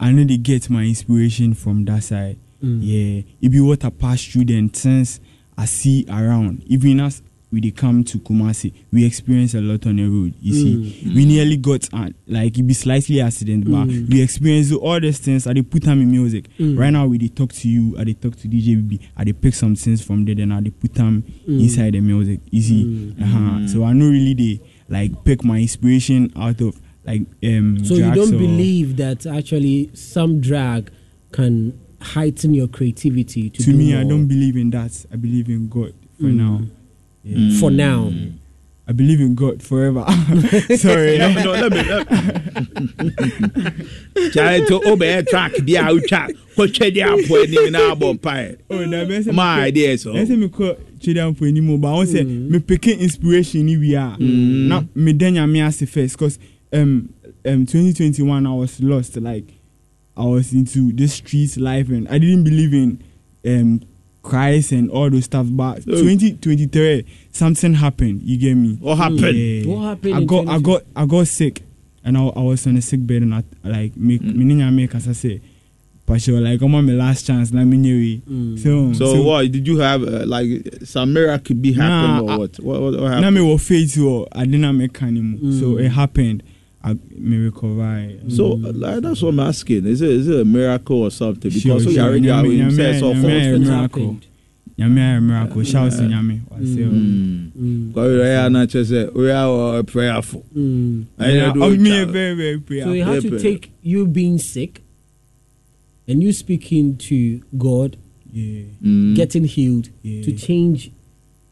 I know they get my inspiration from that side Mm. yeah it be what I pass through then since I see around even as we dey come to Kumasi we experience a lot on the road you see Mm. we nearly got uh, like it be slightly accident but Mm. we experience all these things i dey put am in music Mm. right now we dey talk to you i dey talk to dj bb i dey pick some things from there then i dey put am Mm. inside the music you see Mm. uh-huh. so i know really dey like pick my inspiration out of like um So you don't or- believe that actually some drag can heighten your creativity to, to me i don't believe in that i believe in god for now yeah. for now. i believe in god forever [laughs] sorry no, no, let me. Kyale to obey track bi a utwa kɔtwa di apɔ anim na abɔ mpae. oh na bɛ sɛ My mekɔ- idea so. ɛsɛ mekɔ twedamfo anim o, but wɔn sɛ Mm. mepeke inspiration ni wie a Mm. na meda nyame ase first cause um, um, 2021 I was lost like I was into this street life and I didn't believe in um, Christ and all those stuff but Oh. 2023 something happened you get me What happened? Yeah. What happened I got I 20? got I got sick and I, I was on a sick bed and I like me Mm. me ni nyame kasa say but she was like I'm on my last chance na me nyewe Mm. so So, what did you have? Uh, like some miracle be happen Nah, or what? What, what, what happened? me wɔ faith wɔ ade na meka ne mu so Mm. it happened I me recover So like, that's what I'm asking. Is it is it a miracle or something? Because Sure, so you sure. already have you nyame- said so nyame- far. Yeah, What miracle. happened? nyame miracle shout to nyame wase o. Mm. Mm. Because we are not just say we are uh, prayerful. Mm. Yeah, do oh, me child. very very prayer So you have to take you being sick and you speaking to God, yeah Mm. getting healed, yeah to change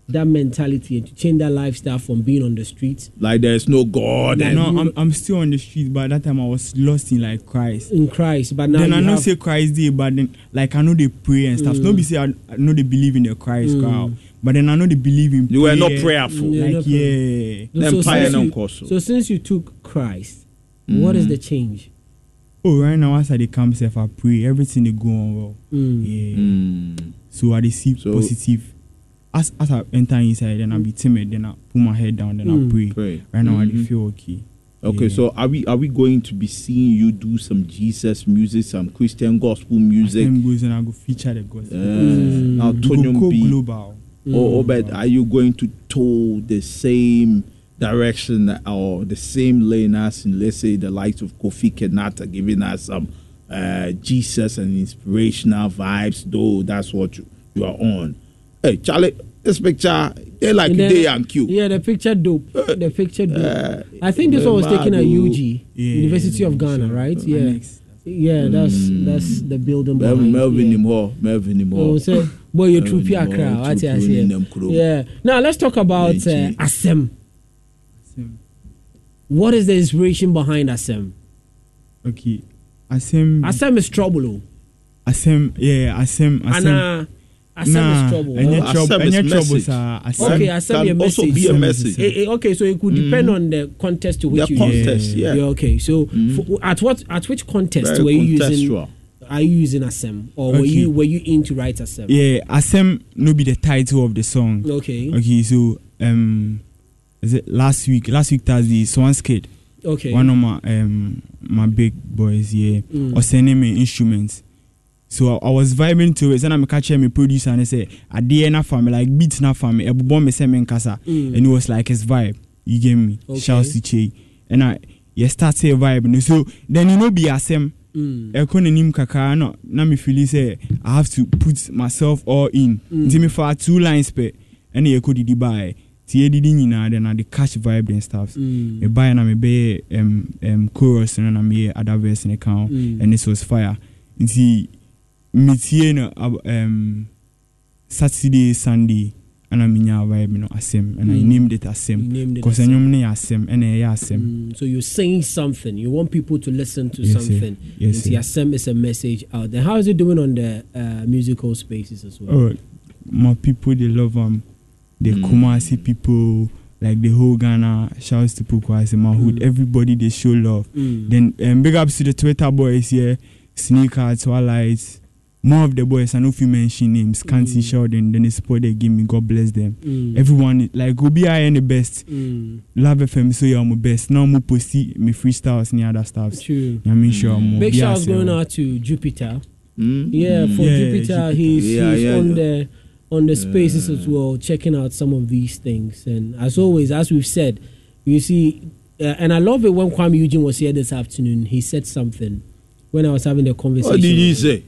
that mentality and to change that lifestyle from being on the streets like there's no God. Like, no I'm, I'm still on the street but that time I was lost in like Christ in Christ. But now then you I know have, say Christ dey but then like I know they pray and stuff Mm. no be say I, I know they believe in the Christ Mm. crowd but then I know they believe in You were not prayerful. Yeah, no like prayer. yeah So Then pie since and you- so since you took Christ, what is Mm. the change? oh right now as I dey come sef I pray everything dey go on well Mm. yeah Mm. so I dey see So- positive as as I enter inside then I'll be timid then I put my head down then Mm. I pray Pray. right now I dey Mhm. feel okay Okay, Yeah. so are we are we going to be seeing you do some Jesus music, some Christian gospel music? time goes on I go feature the gospel Uh, Mm. Now, we go Tonyum go B. global Mm. or, or but are you going to toe the same direction or the same lane as in let's say the likes of Kofi Kinaata giving us some uh, Jesus and inspirational vibes though that's what you, you are on hey Charlie this picture they like And then- they and cute Yeah, the picture dope. The picture dope. Uh, I think this one was taken at Madu. UG, Yeah, University of Ghana, sure. right? Uh, Yeah, next. yeah. That's Mm. that's the building Mel- behind. Melvin yeah. Nimho Melvin Oh, Nimho say, boy, you true Melvin Pia Nimho, crowd. What I say? Yeah. Now let's talk about uh, Benji. Asem. What is the inspiration behind Asem? okay asem Asem is trouble. oh. asem yeah asem asem Anna, Asem is trouble. ɛnyɛ Oh, trouble Asem is ɛnyɛ trouble message. asem Okay, Asem can your also be a Asem message is- Eh, eh, okay, so it could depend on the context to which the you context yeah, okay, so Mhm. for, at what at which context Very were you using? contextual. Are you using Asem or were you were you in to write Asem? yeah asem no be the title of the song Okay. okay so um is it last week last week thursday swan skid Okay. one of my um my big boys yeah Mm. was sending me instruments so I, I was vibing to it. Sɛ na meka kyerɛ me producer ne sɛ adeɛ na fa me like beat na fa me ɛbobɔ me sɛ menkasa Mm. and it was like his vibe. You get me? Okay. shouts to Che. And I you start say vibe. No so then you know be asɛm Mm. ɛkɔ n'anim kakra na na me feel sɛ I have to put myself all in. Mm. nti me fa two lines pɛ ɛna yɛkɔ didi baeɛ nti yɛdidi nyinaa then I dey catch vibe and stuff. Mm. mebaeɛ na mebɛyɛ um, um, chorus no na meyɛ other verse no ka ho Mm. and this was fire. Nti metie no um, saturday sunday ana menya vibe no asɛm and I Mm. named it asɛm because ɛnwom no yɛ asɛm ɛna ɛyɛ asɛm so you're saying something. You want people to listen to Yes, something. Yes, And sir. Asem is a message out there. How is it doing on the uh, musical spaces as well? oh, my people they love am the Mm. kumasi people like the whole ghana shouts to Pokuase my hood Mm. everybody they show love Mm. Then um, big ups to the Twitter boys here, Sneaker, Twilight. More of the boys, I know if you mention names, Kansi Mm. Sheldon, then the support they give me, God bless them. Mm. Everyone, like, go be I and the best. Mm. Love FM, so you're my best. Now, I'm posting me freestyles and other stuff. True. I mean, sure, I'm Big shouts going out to Jupiter. Mm? Yeah, Mm. for Yeah, Jupiter, Jupiter. he's, Yeah, he's yeah, on yeah. the on the spaces as well, checking out some of these things. And as always, as we've said, you see, uh, and I love it when Kwame Eugene was here this afternoon. He said something when I was having the conversation. What did he with him. say?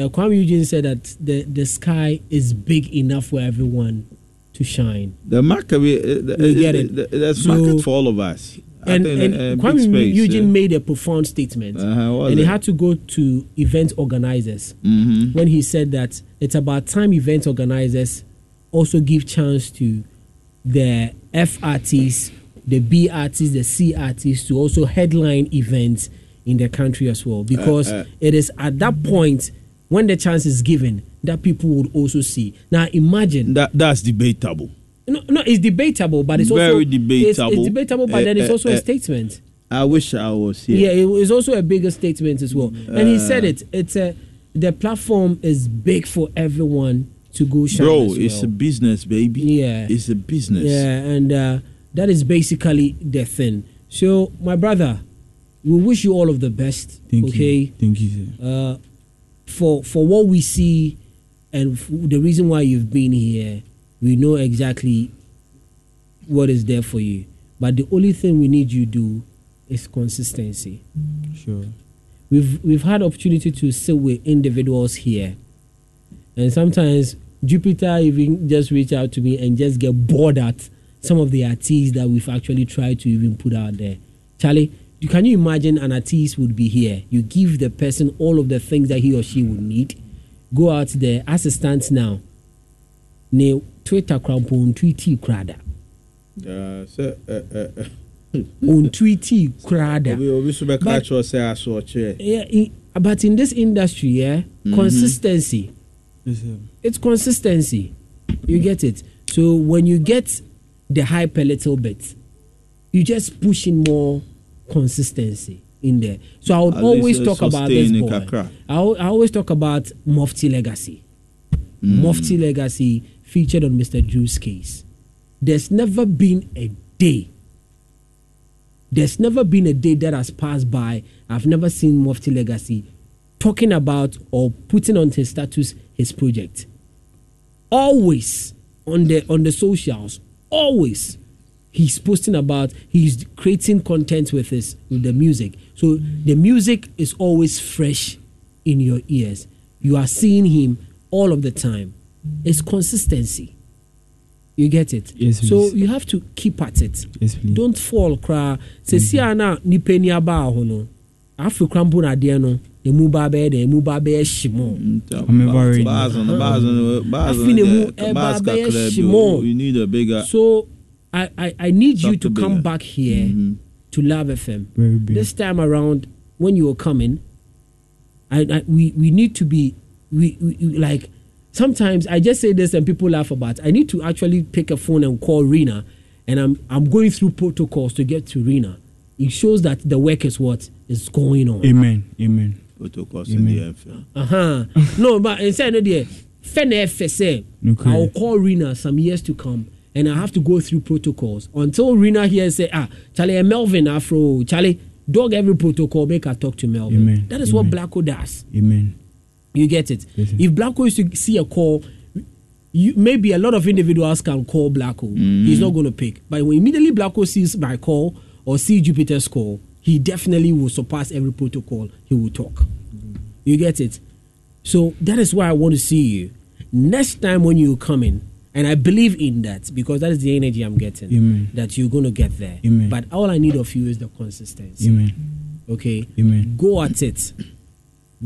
Uh, Kwame Eugene said that the the sky is big enough for everyone to shine. The market, we, uh, the, get uh, it. the- There's So- market for all of us. I And, and uh, Kwame space, Eugene yeah. made a profound statement. Uh-huh, and was he had to go to event organizers Mhm. when he said that it's about time event organizers also give chance to the F artists, the B artists, the C artists to also headline events in the country as well. Because uh. it is at that point when the chance is given that people would also see. Now imagine That that's debatable. no, no, it's debatable, but it's Very also debatable. it's debatable, but Uh, then it's uh, also a uh, statement. I wish I was here. Yeah, it was also a bigger statement as well. and he Uh, said it. It's a the platform is big for everyone to go shine. Bro, as it's a business, baby. Yeah. It's a business. yeah, and uh, that is basically the thing. So, my brother, we wish you all of the best. Thank okay. you. Thank you, sir. For for what we see, and the reason why you've been here, we know exactly what is there for you. But the only thing we need you do is consistency. Sure. We've we've had opportunity to sit with individuals here, and sometimes Jupiter even just reach out to me and just get bored at some of the artists that we've actually tried to even put out there. Charlie, can you imagine an artist would be here? You give the person all of the things that he or she would need. Go out there as it stands now. Ne Twitter crampon tweety crada. Yeah, sɛ ɛ ɛ ɛ. On tweety crada. Eh, eh, eh. [laughs] obi obi so bɛka But- kyerɛ sɛ asoɔkyerɛ. Yeah, in, but in this industry, yeah, Mhm. consistency. It's consistency. You get it. So when you get the hype a little bit, you just push in more consistency in there. So I would At always talk about this boy. kakra. I, I always talk about Mufti Legacy. Mm. Mufti Legacy featured on Mr. Drew's case. There's never been a day. There's never been a day that has passed by. I've never seen Mufti Legacy talking about or putting on his status his project. Always on the on the socials, always he's posting about he's creating content with his with the music. So the music is always fresh in your ears. You are seeing him all of the time. It's consistency. You get it? Yes, so please. you have to keep at it. Yes, please. Don't fall cry. Sɛ si a na nipa ni aba ho no, afi krampo na adeɛ no, emu ba bɛyɛ dɛ emu ba bɛyɛ hyimɔ. I'm ever ready. Bars on the bars on the bars on Afi the ɛba bars kakra bi o. You need a bigger. So I, I, I need you to to come bigger. back here Mhm. to Love FM. Very big. This time around, when you were coming, I, I we, we need to be we, we we- like sometimes I just say this and people laugh about. it. I need to actually pick a phone and call Rena, and I'm I'm going through protocols to get to Rena. It shows that the work is what is going on. Amen. Amen. Protocols in the FM. Uh-huh. no, but instead of the FNFSA, Okay. I'll call Rena some years to come and I have to go through protocols until Rena here say, ah, Charlie, eh, Melvin Afro, Charlie, dog every protocol, make her talk to Melvin. Amen. That is what Amen. Blacko does. Amen. You get it? Yes, sir. if Blacko is to see a call, you, maybe a lot of individuals can call Blacko. Mm. He's not going to pick. But when immediately Blacko sees my call or see Jupiter's call, he definitely will surpass every protocol. He will talk. You get it? So that is why I want to see you. Next time when you come in, and I believe in that because that is the energy I'm getting, Amen. that you're going to get there. Amen. But all I need of you is the consistency. Amen. Okay? Amen. Go at it.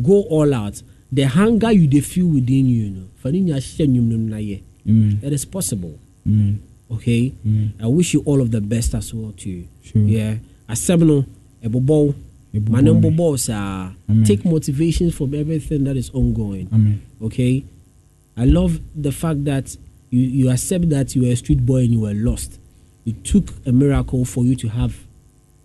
Go all out. The hunger you feel within you, you know, for nya hyehyɛ nnwom no na yɛ. Amen. It is possible. Amen. Okay? Amen. I wish you all of the best as well too. Sure. Yeah. Asɛm no, ɛbobɔ Ɛbobɔ ma no me. mbobɔ saa. Amen. Take motivation from everything that is ongoing. Amen. Okay? I love the fact that you, you accept that you were a street boy and you were lost. It took a miracle for you to have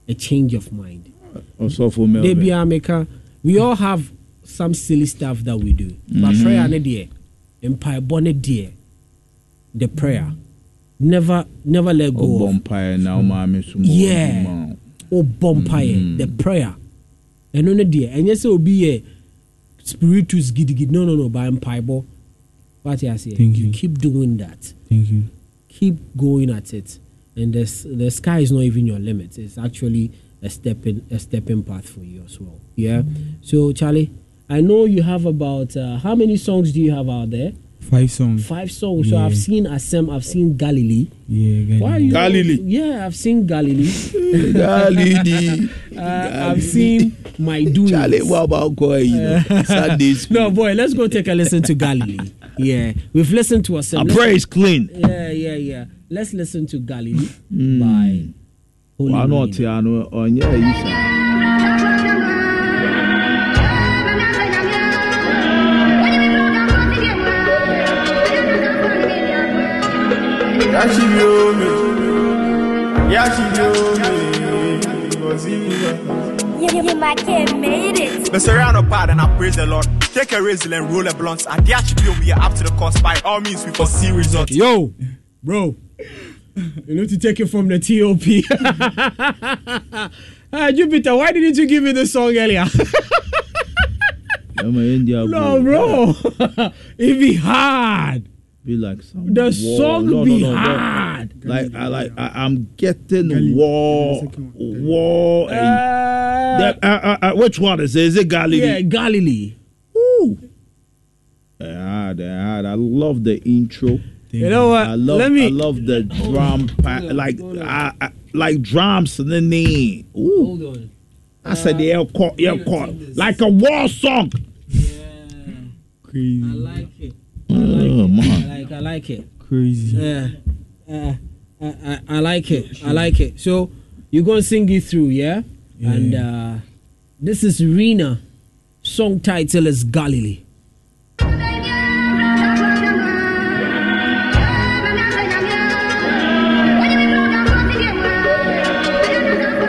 a change of mind. Also for be Melvin. America. We all have some silly stuff that we do. But Mhm. prayer ne dear, empire bonnet dear. The prayer. Never never let go na ɔmaame so ma Yeah. Oh bompire. Mhm. The prayer. And no dear. And yes, it will be a spiritus gidi gidi. No, no, no, by empire. Bo. What you say? Thank you. keep doing that. Thank you. Keep going at it. And the, the sky is not even your limit. It's actually a stepping a stepping path for you as well. Yeah. So Charlie, I know you have about uh, how many songs do you have out there? Five songs. Five songs. So I've seen Asem, I've seen Galilee. Yeah. Galilee. Why are you? Galilee. Yeah, I've seen Galilee. [laughs] Galilee. [laughs] Uh, I've seen my doings. Charlie, what about going? You know, Sundays. [laughs] No, boy, let's go take a listen to Galilee. Yeah, we've listened to Asem. I Let's- pray clean. Yeah, yeah, yeah. Let's listen to Galilee mm. by Holy Why not? Name. Yeah, no, on oh, yeah, you say. You my kid made it. But surround a pad and I praise the Lord. Take a razor and roll a blunt. And the attribute we are up to the cost. By all means, we foresee results. Yo, bro, you need to take it from the TOP. Uh, [laughs] Jupiter, why didn't you give me the song earlier? I'm an India no, bro. [laughs] it be hard. Be like some The war. song No, no, be no, no. hard. Like I like I, I'm getting war, war. and- Uh, That- uh, uh, uh, which one is it? Is it Galilee? yeah, Galilee. Ooh. They're hard, they're hard. I love the intro. You know what? I love, Let me. I love the drum, pa- like, I, I, like drums in the they. Ooh. Hold on. I said they are caught, yeah, caught, like a war song. Yeah. Crazy. I like it. Oh I man, like. I like it. Crazy. Yeah. Uh, I, I, I like it. I like it. So you're gonna sing it through, yeah? And uh, this is Rena. Song title is Galilee.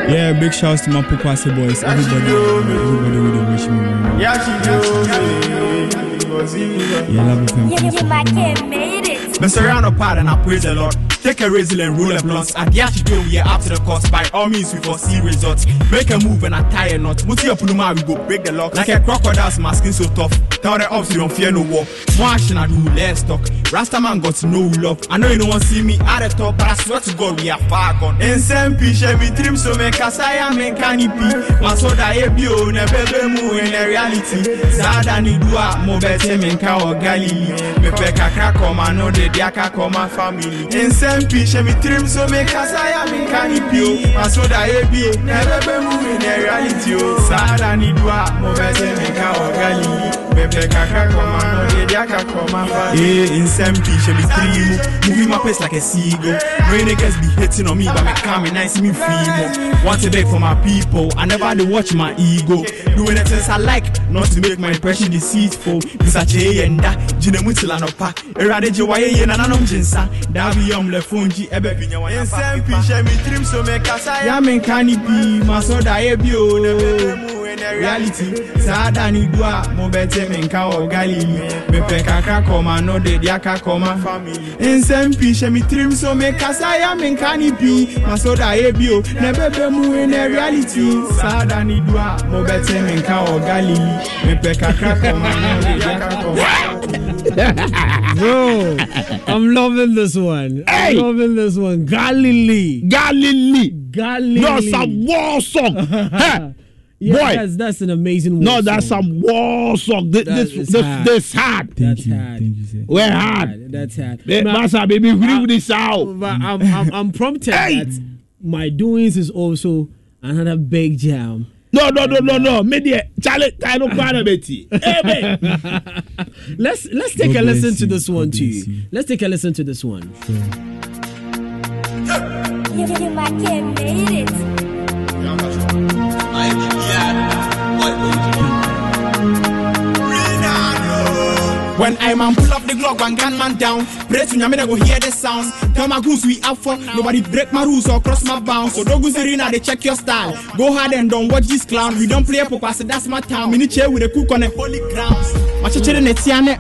Yeah, big shouts to my Pokuase boys. Everybody, everybody really wish me. Yeah, she knows me. Yeah, love you, fam. Yeah, yeah, my kid made it. Mess around a pad and I praise the Lord. Take a razor and roll a blunt. At the actual we are up to the cost. By all means, we foresee results. Make a move and I tie a knot. Muti up Puluma, we go break the lock. Like a crocodile's my skin so tough. Tell the ops you don't fear no war. More action I do, less talk. Rastaman got no love. I know you don't want to see me at the top, but I swear to God, we are far gone. In some piece, me trim so me kasaya me kanipi. Masoda ebio, ne bebe mu in a reality. Sada ni dua, mo bete me nka o Galilee. Me pe kakra koma, no de diaka koma family. In some piece, me trim so me kasaya me kanipi. Masoda ebio, ne bebe mu in a reality. Sada ni dua, mo bete me nka o Galilee. Me pe kakra koma, no de diaka koma family. Eh, piece, me trim mu. Moving my pace like a seagull. Rain niggas be hating on me, but me calm and nice me feel. Want to beg for my people, I never do watch my ego. Doing the things I like, not to make my impression deceitful. Bisa che yenda, jine mutila no pa. Erade je waye ye na nanom jinsa. Davi yom le funji ebe pinya wa ya pa. Nsem mi trim so me kasa ya men kani bi, maso da ye bi o ne bebe mu in reality. Sada ni dua, mo bete men ka o Galilee. Me pe kakra koma no de diaka koma family. Nsem pi she mi trim so me kasa ya men kani bi, maso da ye bi o ne bebe mu in reality. Sada ni dua, mo bete men ka o Galilee. Me pe kakra koma no de diaka koma. [laughs] Bro, I'm loving this one. Hey! I'm loving this one. Galilee. Galilee. Galilee. No, some war song. hey, yeah, boy. That's, that's an amazing no, that's song. some war song. This, That this, is this, hard. this hard. That's you, hard. thank you, sir. We're hard. That's hard. But- Massa, baby, we this out. but I'm, I'm, I'm prompted Hey! that my doings is also another big jam. No, no, no, no, no. Uh, Media, Charlie, I don't want to Betty. Hey, man. [laughs] Let's let's take God a listen bless to this one God too. you. Let's take a listen to this one. Yeah, yeah, my kid made it. When I man pull up the Glock, one gunman down. Pray to they go hear the sounds. Tell my goons we up for. Nobody break my rules or cross my bounds. So don't go serena, they check your style. Go hard and don't watch this clown. We don't play poker, so that's my town. Mini chair with a cook on the holy grounds. My church in the tiane.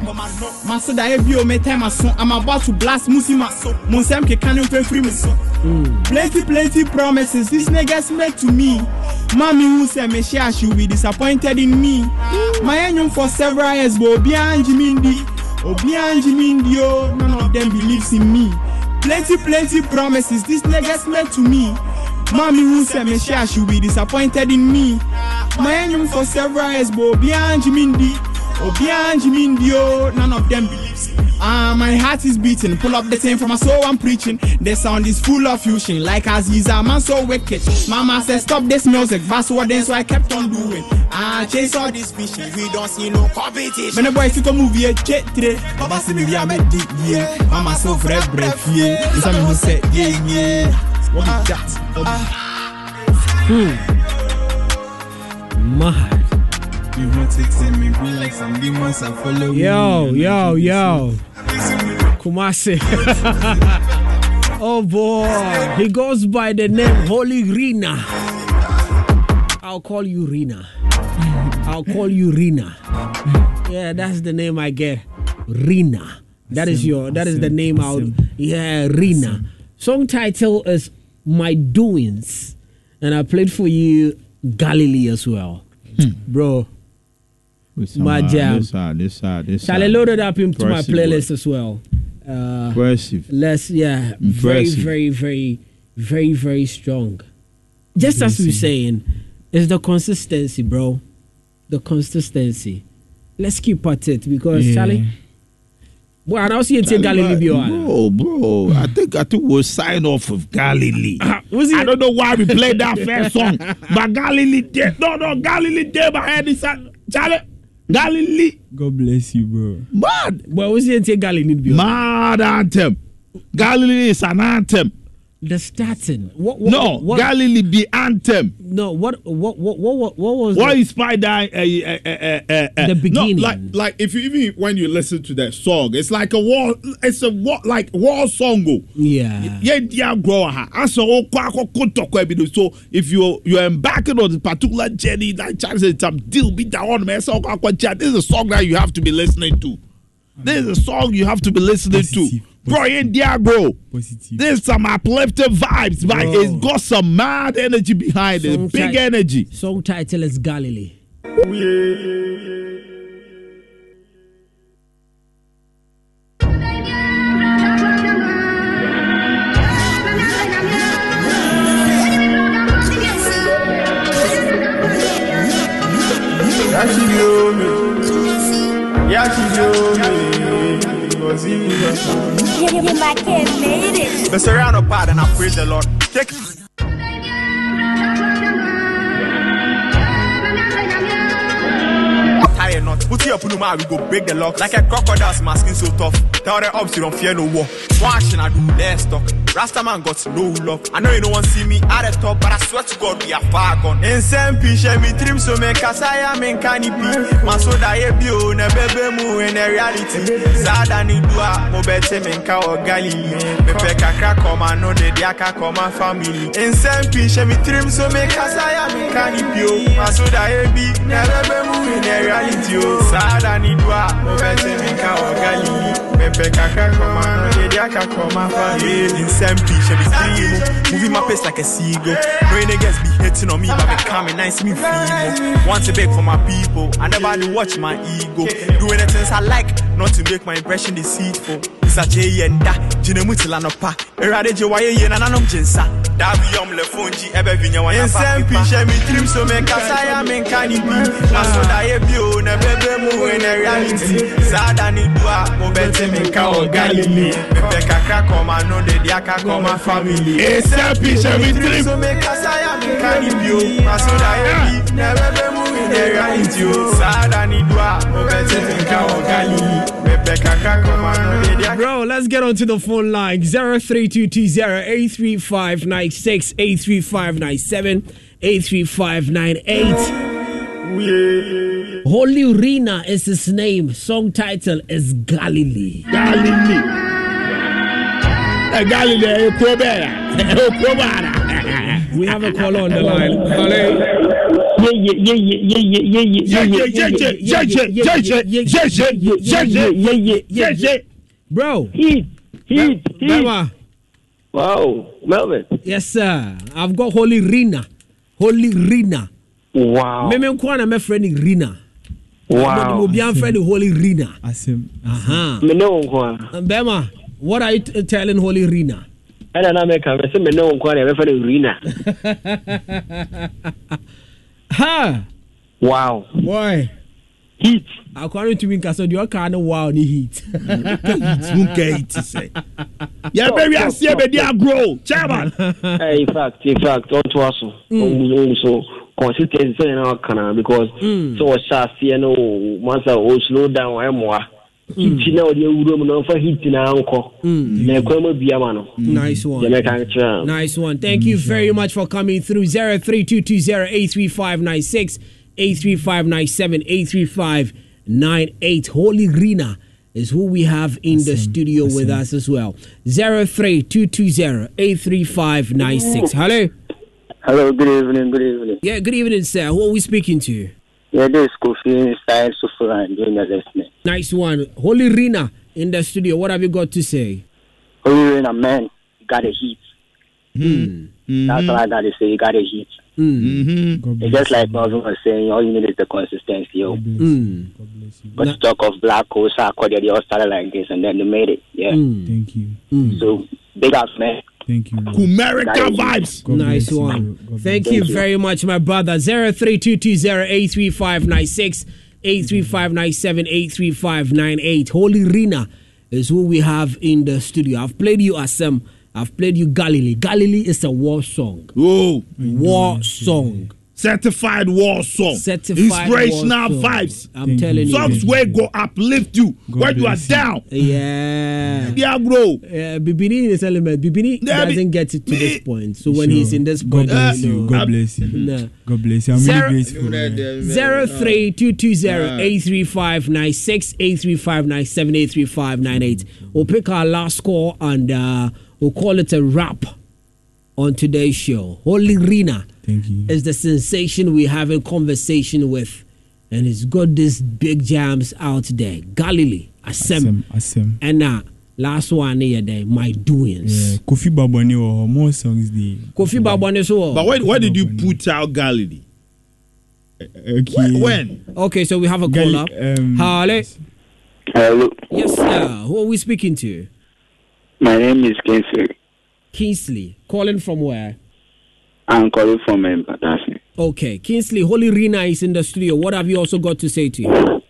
Masoda ebio me time aso. I'm about to blast Musima. Monsem ke kanu pe free me so. Plenty, plenty promises these niggas made to me. Mommy who said me share she will be disappointed in me. My engine for several years, but Obian Jimindi, Obian Jimindi, oh, none of them believes in me. Plenty, plenty promises these niggas made to me. Mommy who said me share she will be disappointed in me. My engine for several years, but Obian Jimindi, Obian Jimindi, oh, none of them believes. Ah, my heart is beating. Pull up the thing from my soul, I'm preaching. The sound is full of fusion, like Aziza, man so wicked. Mama said, Stop this music, that's what then, so I kept on doing. Ah, chase all these species, we don't see no competition. When the boys took a movie, a jet today. Baba see me, I'm a deep, yeah. Mama so fresh breath, yeah. It's a me who said, Yeah, yeah. What is that? What Mad. You want to tell me be like some demons and follow. Yo, and yo, yo. Kumasi. [laughs] oh boy. He goes by the name Holy Rina. I'll call you Rina. I'll call you Rina. Yeah, that's the name I get. Rina. That is your that is the name I'll yeah, Rina. Song title is My Doings. and I played for you Galilee as well, hmm. bro. My uh, jam. This side, this side, this Shall I side. load it up into my Impressive playlist as well? Uh, Impressive. let's yeah, very Impressive. very very very very strong. Just as we were saying, it's the consistency, bro. The consistency. Let's keep at it because Yeah. Charlie. Well, and I also take Galilee be on. Bro, bro, I think I think we'll sign off with Galilee. [laughs] Was I don't know why we played that first song, but Galilee did. No, no, Galilee did. My head is Charlie. Galilee, God bless you, bro. mad, Well, was he take Galilee mad anthem. Galilee is an anthem. The starting. What? what No, What, Galilee the anthem. no. What? What? What? What? What, what was? What the, inspired that? Uh, uh, uh, uh, uh, the beginning? No, like, like if you even when you listen to that song, it's like a war. It's a war, like war song. oh. yeah. yeah, yeah, grow ha. Aso o kwa kwa kotoko do. So if you you're embarking on this particular journey, like Charles said, some deal be that one man. So kwa kwa chat. This is a song that you have to be listening to. This is a song you have to be listening to. Positive, Bro, in there, bro. Positive. There's some uplifting vibes, but Bro. it's got some mad energy behind it. Big ti- energy. Song title is Galilee. You my kid made it. The surround part and I praise the Lord. Take a knot. Put you up in the mouth, we go break the lock. Like a crocodile's my skin so tough. Tell the ops you don't fear no war. Washing I do less talk. Rasta man got no love. I know you don't want to see me at the top, but I swear to God we are far gone. In same piece, me trim so me kasaya men can be. Man so da ye bio na bebe mu in a reality. Sada ni dua mo bete men ka o gali. Me pe kakra koma no de diaka koma family. In same piece, me trim so me kasaya men can be. Man so da ye bi na bebe mu in a reality. Sada ni dua mo bete men ka o gali. Me pe kakra koma no de diaka koma family. In same piece, me trim moving my pace like a seagull. Knowing niggas be hating on me, but me coming nice me feel. Want to beg for my people, I never do watch my ego. Doing the things I like, not to make my impression deceitful. It's a J and da, Jina Mutilano pa. Erade Jawaya yen and anom jinsa dabiom le fonji ebe vinya wanya nsɛm pii hyɛ me dream so make us menka ne bi masodaeɛ bio na bɛbɛ mu we na reality saa da ne du a mobɛte menka wɔ galile mepɛ no de de aka family. Nsɛm pii me dream so make us menka ne bio masodaeɛ bi na bɛbɛ mu we na reality o saa da ne du a mobɛte menka Pepe kakra koma no de diaka Bro, let's get onto the phone line 0322083596, 83597, 83598. Holy Rina is his name. Song title is Galilee. Galilee. Eh, Galilee, eh. Eh. We have a caller on the line. Hello. bro heat heat heat wow melvin yes sir i've got holy rina holy rina wow mímí nkọ́ na mẹ́fẹ́ ni rina wow obi anfẹ́ ni holy rina mẹ́nẹ́ wọn kọ́ a. bẹ́ẹ̀ma what are you t- telling holy rina. ẹ̀rọ náà mẹ́ka mẹ́sẹ̀ mẹ́nẹ́ wọn kọ́ a na mẹ́fẹ́ ni rina ha wow. Why? heat. Akwari tumi nkasa deɛ ɔka ne wow the heat. Nka heat mu nka heat sɛ yɛbɛwi ase ɛbɛdi grow. chairman. Eh, in fact in fact ɔntoa so ɔmu so consistency sɛ our canal because hmm. so ɔhyɛ aseɛ no o masa o slow down more. Heat mm. na ɔde awura mu na ɔmfa heat na ankɔ. Mm. Na ɛkwan mu bia ma no. Mm. Nice one. Deɛ mɛka kyerɛ. Nice one. Thank you very much for coming through. 0322083596, 83597, 83598. Holy Rina is who we have in the studio with us as well. 0322083596. Hello. Hello, good evening, good evening. Yeah, good evening, sir. Who are we speaking to? Yeah, this is Kofi Science Suffer and doing the listening. Nice one. Holy Rina in the studio. What have you got to say? Only when a man got a heat. mm-hmm That's all I gotta say. You gotta heat. Mm-hmm. It's just like Melvin was saying, all you need is the consistency. Yo. Mm. But to talk of Black Hole, Sarkodie, they all started like this and then they made it. Yeah. Mm. Thank you. So, big ups, man. Thank you. Kumerica vibes. nice one. Thank you very much, my brother. 0322083596, 83597, 83598. Holy Rina is who we have in the studio. I've played you Asem. I've played you Galilee. Galilee is a war song. Whoa. War song. Certified war song. Certified Inspirational war song. vibes. I'm telling you. Songs where go uplift you God when you are down. Yeah. Yeah, bro. Uh, Bibini in his element. Bibini Yeah, doesn't be- get it to this point. So when Sure. he's in this God point, bless you you. God bless you. Nah. God bless you. I'm Sarah- really grateful. man. Zero three two two zero eight three five nine six eight three five nine seven eight three five nine eight. We'll pick our last score and uh, we'll call it a wrap on today's show. Holy Rina Thank you. is the sensation we have a conversation with, and he's got these big jams out there. Galilee, Asem, Asem. Asem. and now last one here, there, my doings. Yeah. Kofi Baboni or more songs there. Kofi Babone so. But why, why did you put out Galilee? Okay. When? when? Okay, so we have a Gali- caller. um, Harley. Hello. Yes, sir. Who are we speaking to? My name is Kingsley. Kingsley. Calling from where? I'm calling from Mpatasi. Okay. Kingsley, Holy Rina is in the studio. What have you also got to say to you?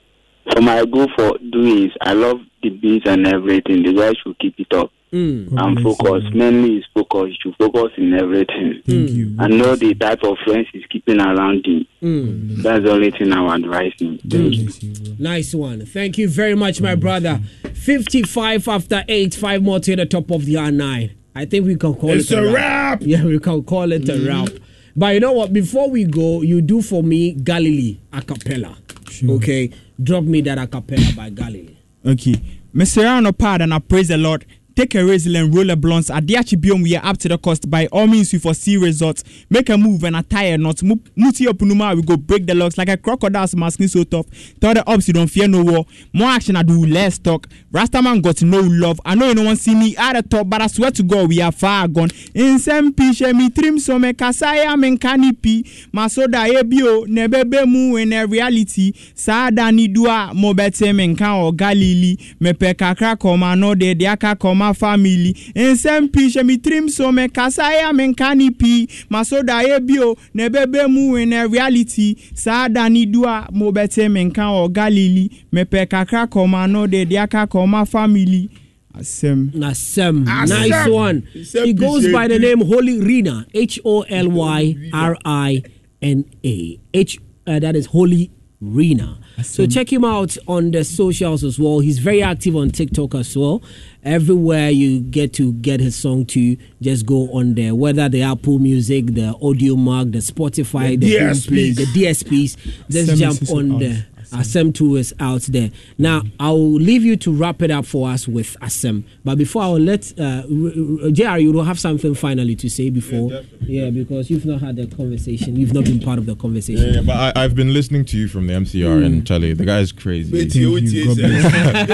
For my goal for doing is I love the beats and everything. The guys should keep it up. Mm. God and bless focus. Mainly is focus. You should focus in everything. Thank you. I know the type of friends he's keeping around him. Mm. That's the only thing I would advise him. Thank you. you. Nice one. Thank you very much, my brother. 55 after 8, 5 more to the top of the R9. I think we can call It's it a wrap. Yeah, we can call it a mm-hmm. wrap. But you know what? Before we go, you do for me Galilee a cappella. Sure. Okay? Drop me that a cappella by Galilee. Okay. Mr. Rano pad and I praise the Lord. Take a resilient roller blunts. Adiachi biom we are up to the cost. By all means, we foresee results. Make a move and a tire not. Mu- Muti opunuma, we go break the locks like a crocodile's masking so tough. Tell the ops you don't fear no war. More action I do less talk. Rastaman got no love. I know you no one see me at the top, but I swear to God we are far gone. In some pishe me trim so me kasaya men kanipi. Masoda ebio nebebe mu in a reality. Sada ni dua mo bete men kan o galili. Me pe kakra koma no de diaka koma family. In some pishe me trim so me kasaya men kanipi. Masoda ebio nebebe mu in a reality. Sada ni dua mo bete men kan o galili. Me pe kakra koma no de diaka koma family. Asem. Nasem. Asem. Nice one. Asem He goes by the name Holy Rina. H O L Y R I N A. H. Uh, that is Holy Rina. So check him out on the socials as well. He's very active on TikTok as well. Everywhere you get to get his song to, just go on there. Whether the Apple Music, the Audiomack, the Spotify, the, The Boomplay, DSPs. the DSPs, just jump on there. Asem 2 is out there. Now, I'll leave you to wrap it up for us with Asem. But before I'll let uh, R- R- JR, you will have something finally to say before. Yeah, because you've not had the conversation. You've not been part of the conversation. Yeah, yeah, but I, I've been listening to you from the MCR and Charlie, the guy's crazy. Wait, you, you. you, [laughs] no,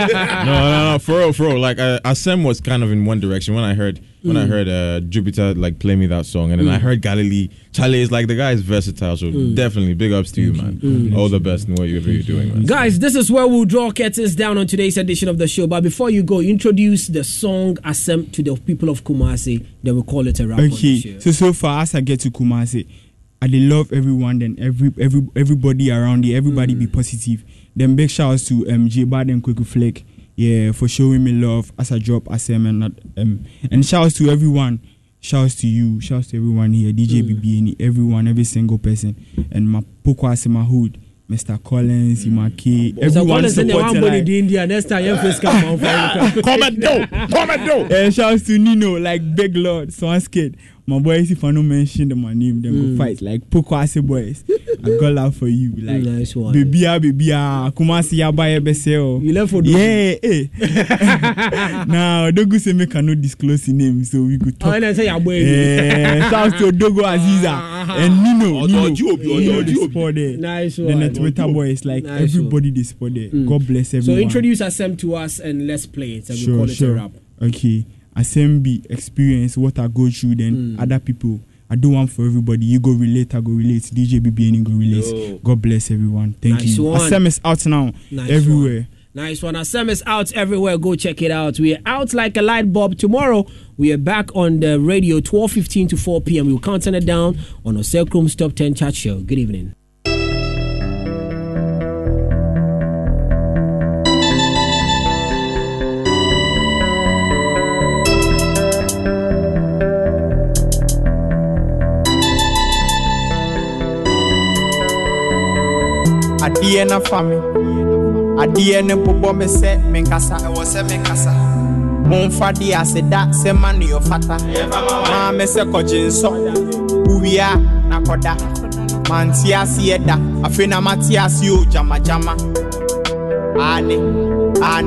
no, no, for real, for real. Like uh, Asem was kind of in one direction when I heard when I mm. heard uh, Jupiter like play me that song, and then I mm. heard Galilee. Charlie is like the guy is versatile, so mm. definitely big ups to you, man. All the best in whatever you're doing, man. Guys, this is where we'll draw curtains down on today's edition of the show. But before you go, introduce the song Asem to the people of Kumasi. Then we'll call it a wrap. on the Okay, show. so so far as I get to Kumasi, I dey love everyone. Then every every everybody around here, everybody be positive. Then big shouts to um J Bad and Kweku Flick, yeah, for showing me love as I drop SM and um and shouts to everyone. Shouts to you, shouts to everyone here, DJ BB, everyone, every single person, and my Pokuase, my hood, Mr. Collins, Imake, So everyone Collins in the one the body line. the India. Next time, your face come on fire. [laughs] Commando, commando. [laughs] And shouts to Nino, like Big Lord, so I'm scared. My boys, if I don't mention them, my name, them Mm. go fight. Like Pokwase boys. I got love for you. Like, Nice one. baby, ah, baby, ah, Kumasi, ya buy a You left for. Yeah, eh. [laughs] now, Dogu say I no disclose his name, so we could Oh, talk. and I say, yeah, boy. Yeah, shouts to Dogo Aziza [laughs] and Nino. Nino, Ojo Obi, Odo Nino, Ojo the Obi. support there. Nice Then one. the Twitter boys, like Nice everybody they support there. God bless So everyone. introduce Asem to us and let's play it. And we sure, call it sure. a wrap. Okay, assembly experience what I go through, then Mm. other people I do one for everybody. You go relate, I go relate. DJ BBN go relate. Yo. God bless everyone. Thank Nice you. one. Asem is out now. Nice everywhere. Nice one. Asem is out everywhere. Go check it out. We are out like a light bulb. Tomorrow, we are back on the radio 12.15 to 4 p.m. We'll count it down on Osekrum's Top 10 Chat Show. Good evening. Adeɛ na fa me. Adeɛ ne bobɔ me sɛ menkasa. Ɛwɔ sɛ menkasa. Momfa de ase da sɛ ma ne ɔfata maa me sɛ kɔgye nsɔ. Wowia na kɔda. Mante aseɛ da. Afei na mate ase o gyamagyama ane ane